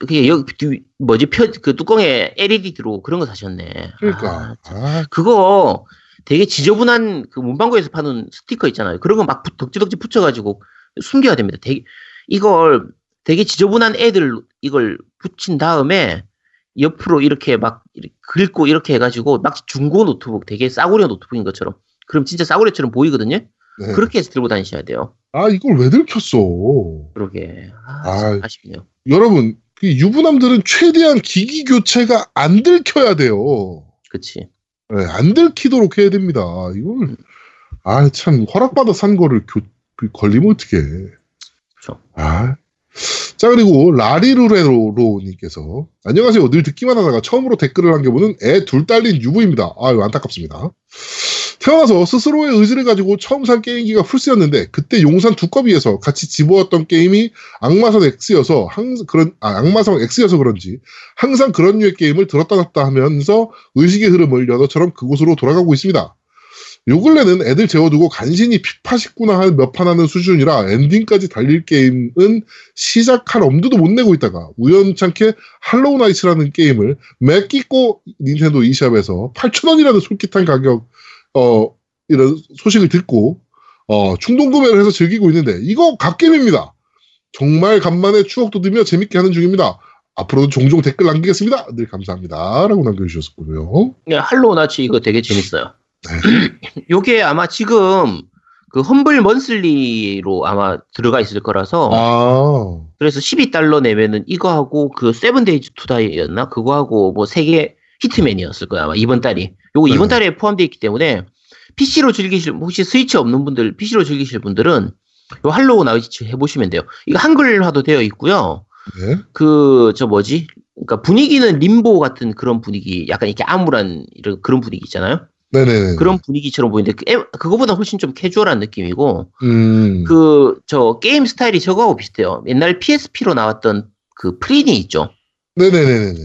그게 여기 뒤- 뭐지 펴, 그 뚜껑에 LED 들어오고 그런 거 사셨네. 그러니까. 아, 아, 그거 되게 지저분한 그 문방구에서 파는 스티커 있잖아요. 그런 거 막 덕지덕지 붙여가지고 숨겨야 됩니다. 되게 이걸 되게 지저분한 애들 이걸 붙인 다음에 옆으로 이렇게 막 긁고 이렇게 해가지고 막 중고 노트북 되게 싸구려 노트북인 것처럼 그럼 진짜 싸구려처럼 보이거든요. 네. 그렇게 해서 들고 다니셔야 돼요. 아, 이걸 왜 들켰어? 그러게. 아, 아. 아쉽네요. 여러분, 그 유부남들은 최대한 기기 교체가 안 들켜야 돼요. 그치. 네, 안 들키도록 해야 됩니다. 이걸, 아, 참, 허락받아 산 거를 교, 그 걸리면 어떡해. 그쵸. 아. 자, 그리고 라리루레로님께서 안녕하세요. 늘 듣기만 하다가 처음으로 댓글을 남겨보는 애 둘 딸린 유부입니다. 아유, 안타깝습니다. 태어나서 스스로의 의지를 가지고 처음 산 게임기가 플스였는데 그때 용산 두꺼비에서 같이 집어왔던 게임이 악마성 X여서 항상 그런 아, 악마성 X여서 그런지 항상 그런 류의 게임을 들었다 놨다 하면서 의식의 흐름을 연어처럼 그곳으로 돌아가고 있습니다. 요 근래는 애들 재워두고 간신히 피파 19나 한 몇 판 하는 수준이라 엔딩까지 달릴 게임은 시작할 엄두도 못 내고 있다가 우연찮게 할로우 나이츠라는 게임을 맥기고 닌텐도 e샵에서 8,000원이라는 솔깃한 가격 어 이런 소식을 듣고 어 충동 구매를 해서 즐기고 있는데 이거 갓게임입니다. 정말 간만에 추억 돋으며 재밌게 하는 중입니다. 앞으로도 종종 댓글 남기겠습니다. 늘 감사합니다. 라고 남겨주셨고요. 네, 할로우 나치 이거 되게 재밌어요. 네. 요게 아마 지금 그 Humble Monthly로 아마 들어가 있을 거라서 아, 그래서 12달러 내면은 이거하고 그 Seven Days to Die였나 그거하고 뭐 세 개 Hitman이었을 거야 아마 이번 달이 요거 네. 이번 달에 포함되어 있기 때문에 PC로 즐기실 혹시 스위치 없는 분들 PC로 즐기실 분들은 요 Hollow Knights 해보시면 돼요. 이거 한글화도 되어 있고요. 네. 그저 뭐지? 그러니까 분위기는 림보 같은 그런 분위기, 약간 이렇게 암울한 이런 그런 분위기 있잖아요. 네네. 그런 분위기처럼 보이는데 그, 에- 그거보다 훨씬 좀 캐주얼한 느낌이고 음. 그저 게임 스타일이 저거하고 비슷해요. 옛날 PSP로 나왔던 그 프리니 있죠. 네네네네.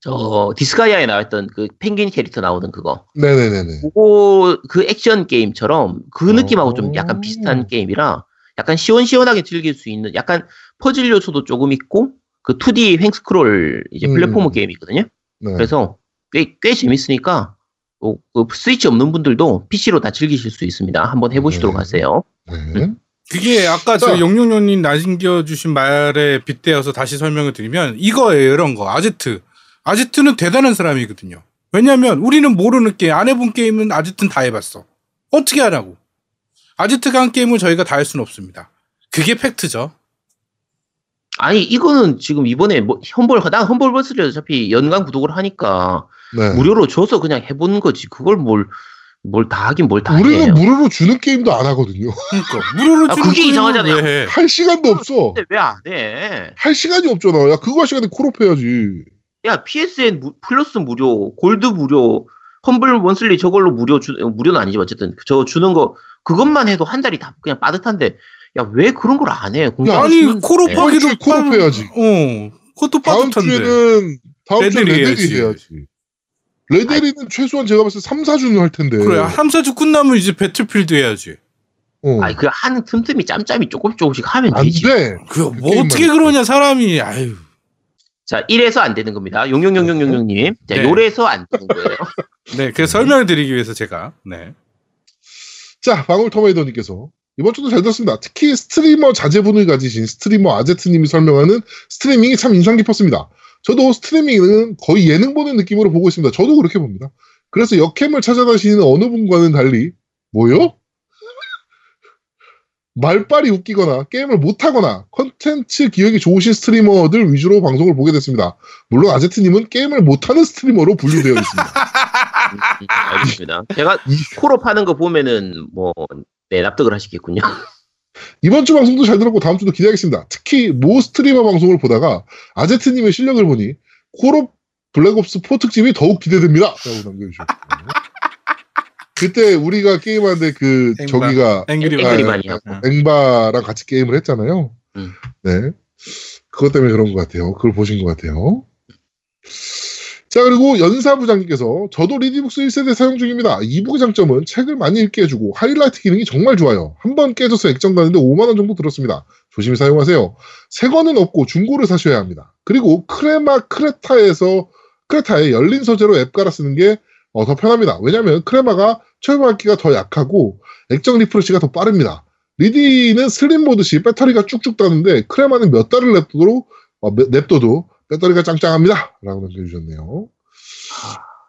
저 디스가이아에 나왔던 그 펭귄 캐릭터 나오는 그거. 네네네네. 그거 그 액션 게임처럼 그 느낌하고 좀 오. 약간 비슷한 게임이라 약간 시원시원하게 즐길 수 있는 약간 퍼즐 요소도 조금 있고 그 2D 횡스크롤 이제 음. platformer 게임이거든요. 네. 그래서 꽤, 꽤 재밌으니까 어, 그 스위치 없는 분들도 PC로 다 즐기실 수 있습니다. 한번 해보시도록 네. 하세요. 네. 그게 아까 저 자. 용용용님 남겨주신 말에 빗대어서 다시 설명을 드리면 이거예요 이런 거 아제트 아제트는 대단한 사람이거든요 왜냐면 우리는 모르는 게임 안 해본 게임은 아제트는 다 해봤어 어떻게 하라고 아제트가 한 게임을 저희가 다 할 수는 없습니다 그게 팩트죠 아니 이거는 지금 이번에 뭐 험벌 난 험벌 버스를 어차피 연간 구독을 하니까 네. 무료로 줘서 그냥 해보는 거지. 그걸 뭘 뭘 다 하긴 뭘다 우리는 해요. 무료로 주는 게임도 안 하거든요. 그러니까 무료로 아, 주는 그게 이상하잖아요. 할 시간도 없어. 왜 안 해? 할 시간이 없잖아. 야, 그거 할 시간에 콜업 해야지. 야 PSN 무- 플러스 무료, 골드 무료, 험블 원슬리 저걸로 무료 주 어, 무료는 아니지 어쨌든 저 주는 거 그것만 해도 한 달이 다 그냥 빠듯한데 야 왜 그런 걸 안 해? 야, 아니 콜업하기도 이번 주에 콜업 해야지. 어 그것도 다음 빠듯한데 주에는 다음 주에 레데리 해야지. 해야지. 레데리는 최소한 제가 봤을 때 3, 4주는 할 텐데. 그래 3, 4주 끝나면 이제 배틀필드 해야지 어. 아니 그 한 틈틈이 짬짬이 조금 조금씩 하면 안 되지. 돼. 그그뭐 어떻게. 그러냐 사람이 아유 자, 이래서 안 되는 겁니다. 용용용용용님. 자, 네. 요래서 안 되는 거예요. 네 그래서 설명을 드리기 위해서 제가 네 자, 방울터메이더님께서 이번 주도 잘 들었습니다. 특히 스트리머 자제분을 가지신 스트리머 아제트님이 설명하는 스트리밍이 참 인상 깊었습니다. 저도 스트리밍은 거의 예능 보는 느낌으로 보고 있습니다. 저도 그렇게 봅니다. 그래서 여캠을 찾아다니시는 어느 분과는 달리 뭐요? 말빨이 웃기거나 게임을 못하거나 컨텐츠 기획이 좋으신 스트리머들 위주로 방송을 보게 됐습니다. 물론 아제트님은 게임을 못하는 스트리머로 분류되어 있습니다. 알겠습니다. 제가 이- 콜옵 하는 거 보면은 뭐, 네, 납득을 하시겠군요. 이번 주 방송도 잘 들었고 다음 주도 기대하겠습니다. 특히 모 스트리머 방송을 보다가 아제트님의 실력을 보니 콜옵 Black Ops 4 특집이 더욱 기대됩니다. 라고 남겨주셨고 그때 우리가 게임하는데 그 앵바. 저기가 앵그리. 앵바랑 같이 게임을 했잖아요. 음. 네. 그것 때문에 그런 것 같아요. 그걸 보신 것 같아요. 자, 그리고 연사부장님께서 저도 리디북스 1세대 사용 중입니다. e-book의 장점은 책을 많이 읽게 해주고 하이라이트 기능이 정말 좋아요. 한 번 깨져서 액정 가는데 5만원 정도 들었습니다. 조심히 사용하세요. 새 거는 없고 중고를 사셔야 합니다. 그리고 크레마 크레타에서 크레타에 열린 서재로 앱 깔아 쓰는 게 어, 더 편합니다. 왜냐하면 크레마가 최저 밝기가 더 약하고 액정 리프레시가 더 빠릅니다. 리디는 sleep 모드시 배터리가 쭉쭉 닳는데 크레마는 몇 달을 냅둬도 어, 몇- 냅둬도 배터리가 짱짱합니다. 라고 남겨주셨네요.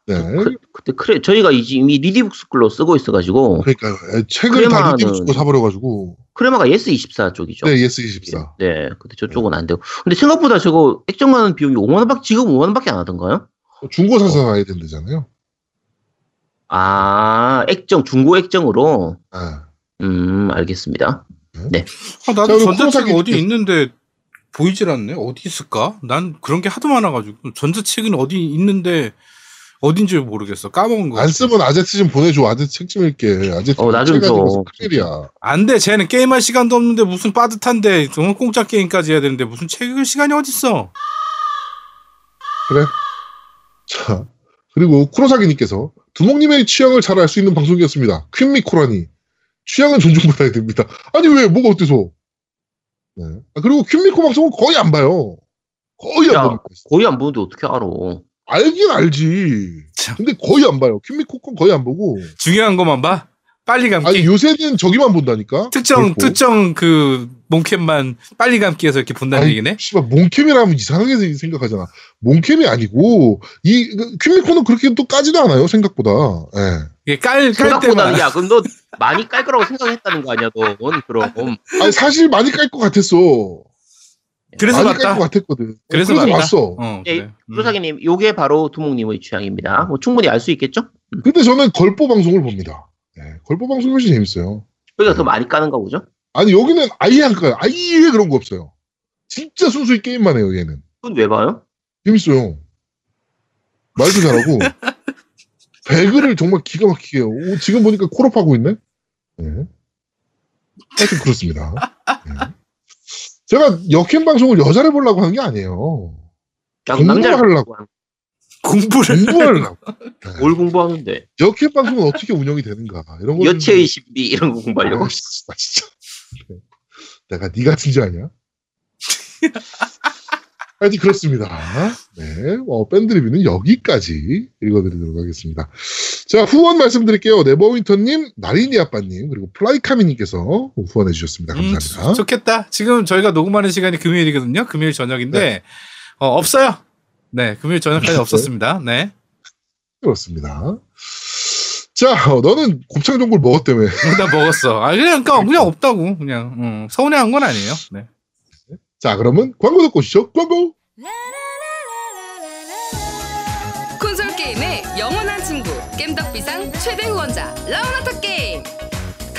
네. 그, 그때 그래, 저희가 이미 리디북스 글로 쓰고 있어가지고, 그러니까요. 에, 책을 다 크레마는- 리디북 거 사버려가지고. 크레마가 예스24 쪽이죠. 네, 예스24. 네, 근데 저쪽은 안 되고. 근데 생각보다 저거 액정 가는 비용이 5만 원밖에, 지금 5만 원밖에 안 하던가요? 중고 사서 사야 된다잖아요. 아, 액정, 중고 액정으로. 아. 음, 알겠습니다. 아, 자, 나도 그리고 전자책 코로사기- 어디 있는데 보이질 않네. 어디 있을까? 난 그런 게 하도 많아가지고 전자책은 어디 있는데 어딘지 모르겠어. 까먹은 거. 안. 쓰면 아제트 좀 보내줘. 아제트 책좀 읽게. 아제트 어, 나좀 줘. 큰일이야. 안 돼. 쟤는 게임할 시간도 없는데 무슨 빠듯한데 정말 공짜 게임까지 해야 되는데 무슨 책 읽을 시간이 어딨어? 그래? 자, 그리고 쿠로사기님께서 두목님의 취향을 잘 알 수 있는 방송이었습니다. 퀸미 코라니. 취향은 존중받아야 됩니다. 아니, 왜? 뭐가 어때서? 네. 아, 그리고 퀸미코 방송은 거의 안 봐요. 거의 야, 안 봐요. 거의 안 보는데 어떻게 알아? 알긴 알지. 참. 근데 거의 안 봐요. 퀸미코 건 거의 안 보고. 중요한 것만 봐. 빨리 감기. 아니, 요새는 저기만 본다니까? 특정 걸고. 특정 그 몽캠만 빨리 감기해서 이렇게 본다는 아니, 얘기네. 씨발 몽캠이라면 이상하게 생각하잖아. 몽캠이 아니고 이 그, 퀸미코는 그렇게 또 까지도 않아요 생각보다. 예. 깔깔 때만 야, 그럼 너 많이 깔 거라고 생각했다는 거 아니야, 넌, 그럼. 아니 사실 많이 깔 것 같았어. 그래서 많이 깔 봤다. 것 같았거든. 그래서 그래서. 봤어. 어, 예, 그래. 음. 프로사기님, 요게 바로 두목님의 취향입니다. 뭐 충분히 알 수 있겠죠? 근데 저는 걸보 방송을 봅니다. 예, 걸보 방송이 훨씬 재밌어요. 여기가 더 많이 까는가 보죠? 아니 여기는 아예 안 까요. 아예 그런 거 없어요. 진짜 순수히 게임만 해요 얘는. 그건 왜 봐요? 재밌어요. 말도 잘하고 배그를 정말 기가 막히게 해요. 오, 지금 보니까 콜업 하고 있네. 네. 하여튼 그렇습니다. 네. 제가 역행 방송을 여자를 보려고 하는 게 아니에요. 남자를 하려고. 공부를 공부하려고. 뭘 공부하는데? 역행 방송은 어떻게 운영이 되는가 이런 거. 여체의 신비 이런 거 공부하려고? 아, 진짜, 진짜. 내가 네 같은 줄 아냐? 하여튼 그렇습니다. 네, 어, 밴드 리뷰는 여기까지 읽어드리도록 하겠습니다. 자, 후원 말씀드릴게요. 네버윈터님, 나린이 아빠님, 그리고 플라이카미님께서 후원해주셨습니다. 음, 감사합니다. 좋겠다. 지금 저희가 녹음하는 시간이 금요일이거든요. 금요일 저녁인데 어, 없어요. 네, 금요일 저녁까지 없었습니다. 네, 그렇습니다. 자, 어, 너는 곱창 전골 먹었다며. 나 먹었어. 아 그냥 그냥, 그냥 없다고 그냥 음, 서운해한 건 아니에요. 네. 자, 그러면 광고 듣고 오시죠. 광고! 콘솔 게임의 영원한 친구 겜덕비상 최대 후원자 라운하터 게임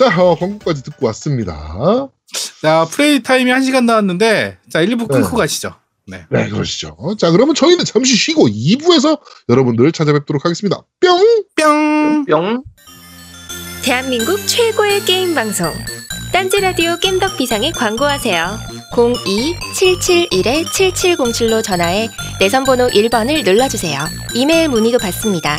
자, 어, 광고까지 듣고 왔습니다. 자 플레이 타임이 1 시간 나왔는데 자 1부 끊고 네. 가시죠. 네. 네, 그러시죠. 자, 그러면 저희는 잠시 쉬고 2부에서 여러분들을 찾아뵙도록 하겠습니다. 뿅! 뿅. 뿅. 대한민국 최고의 게임 방송 딴지라디오 겜덕 비상에 광고하세요. 02-771-7707로 전화해 내선 번호 1번을 눌러주세요. 이메일 문의도 받습니다.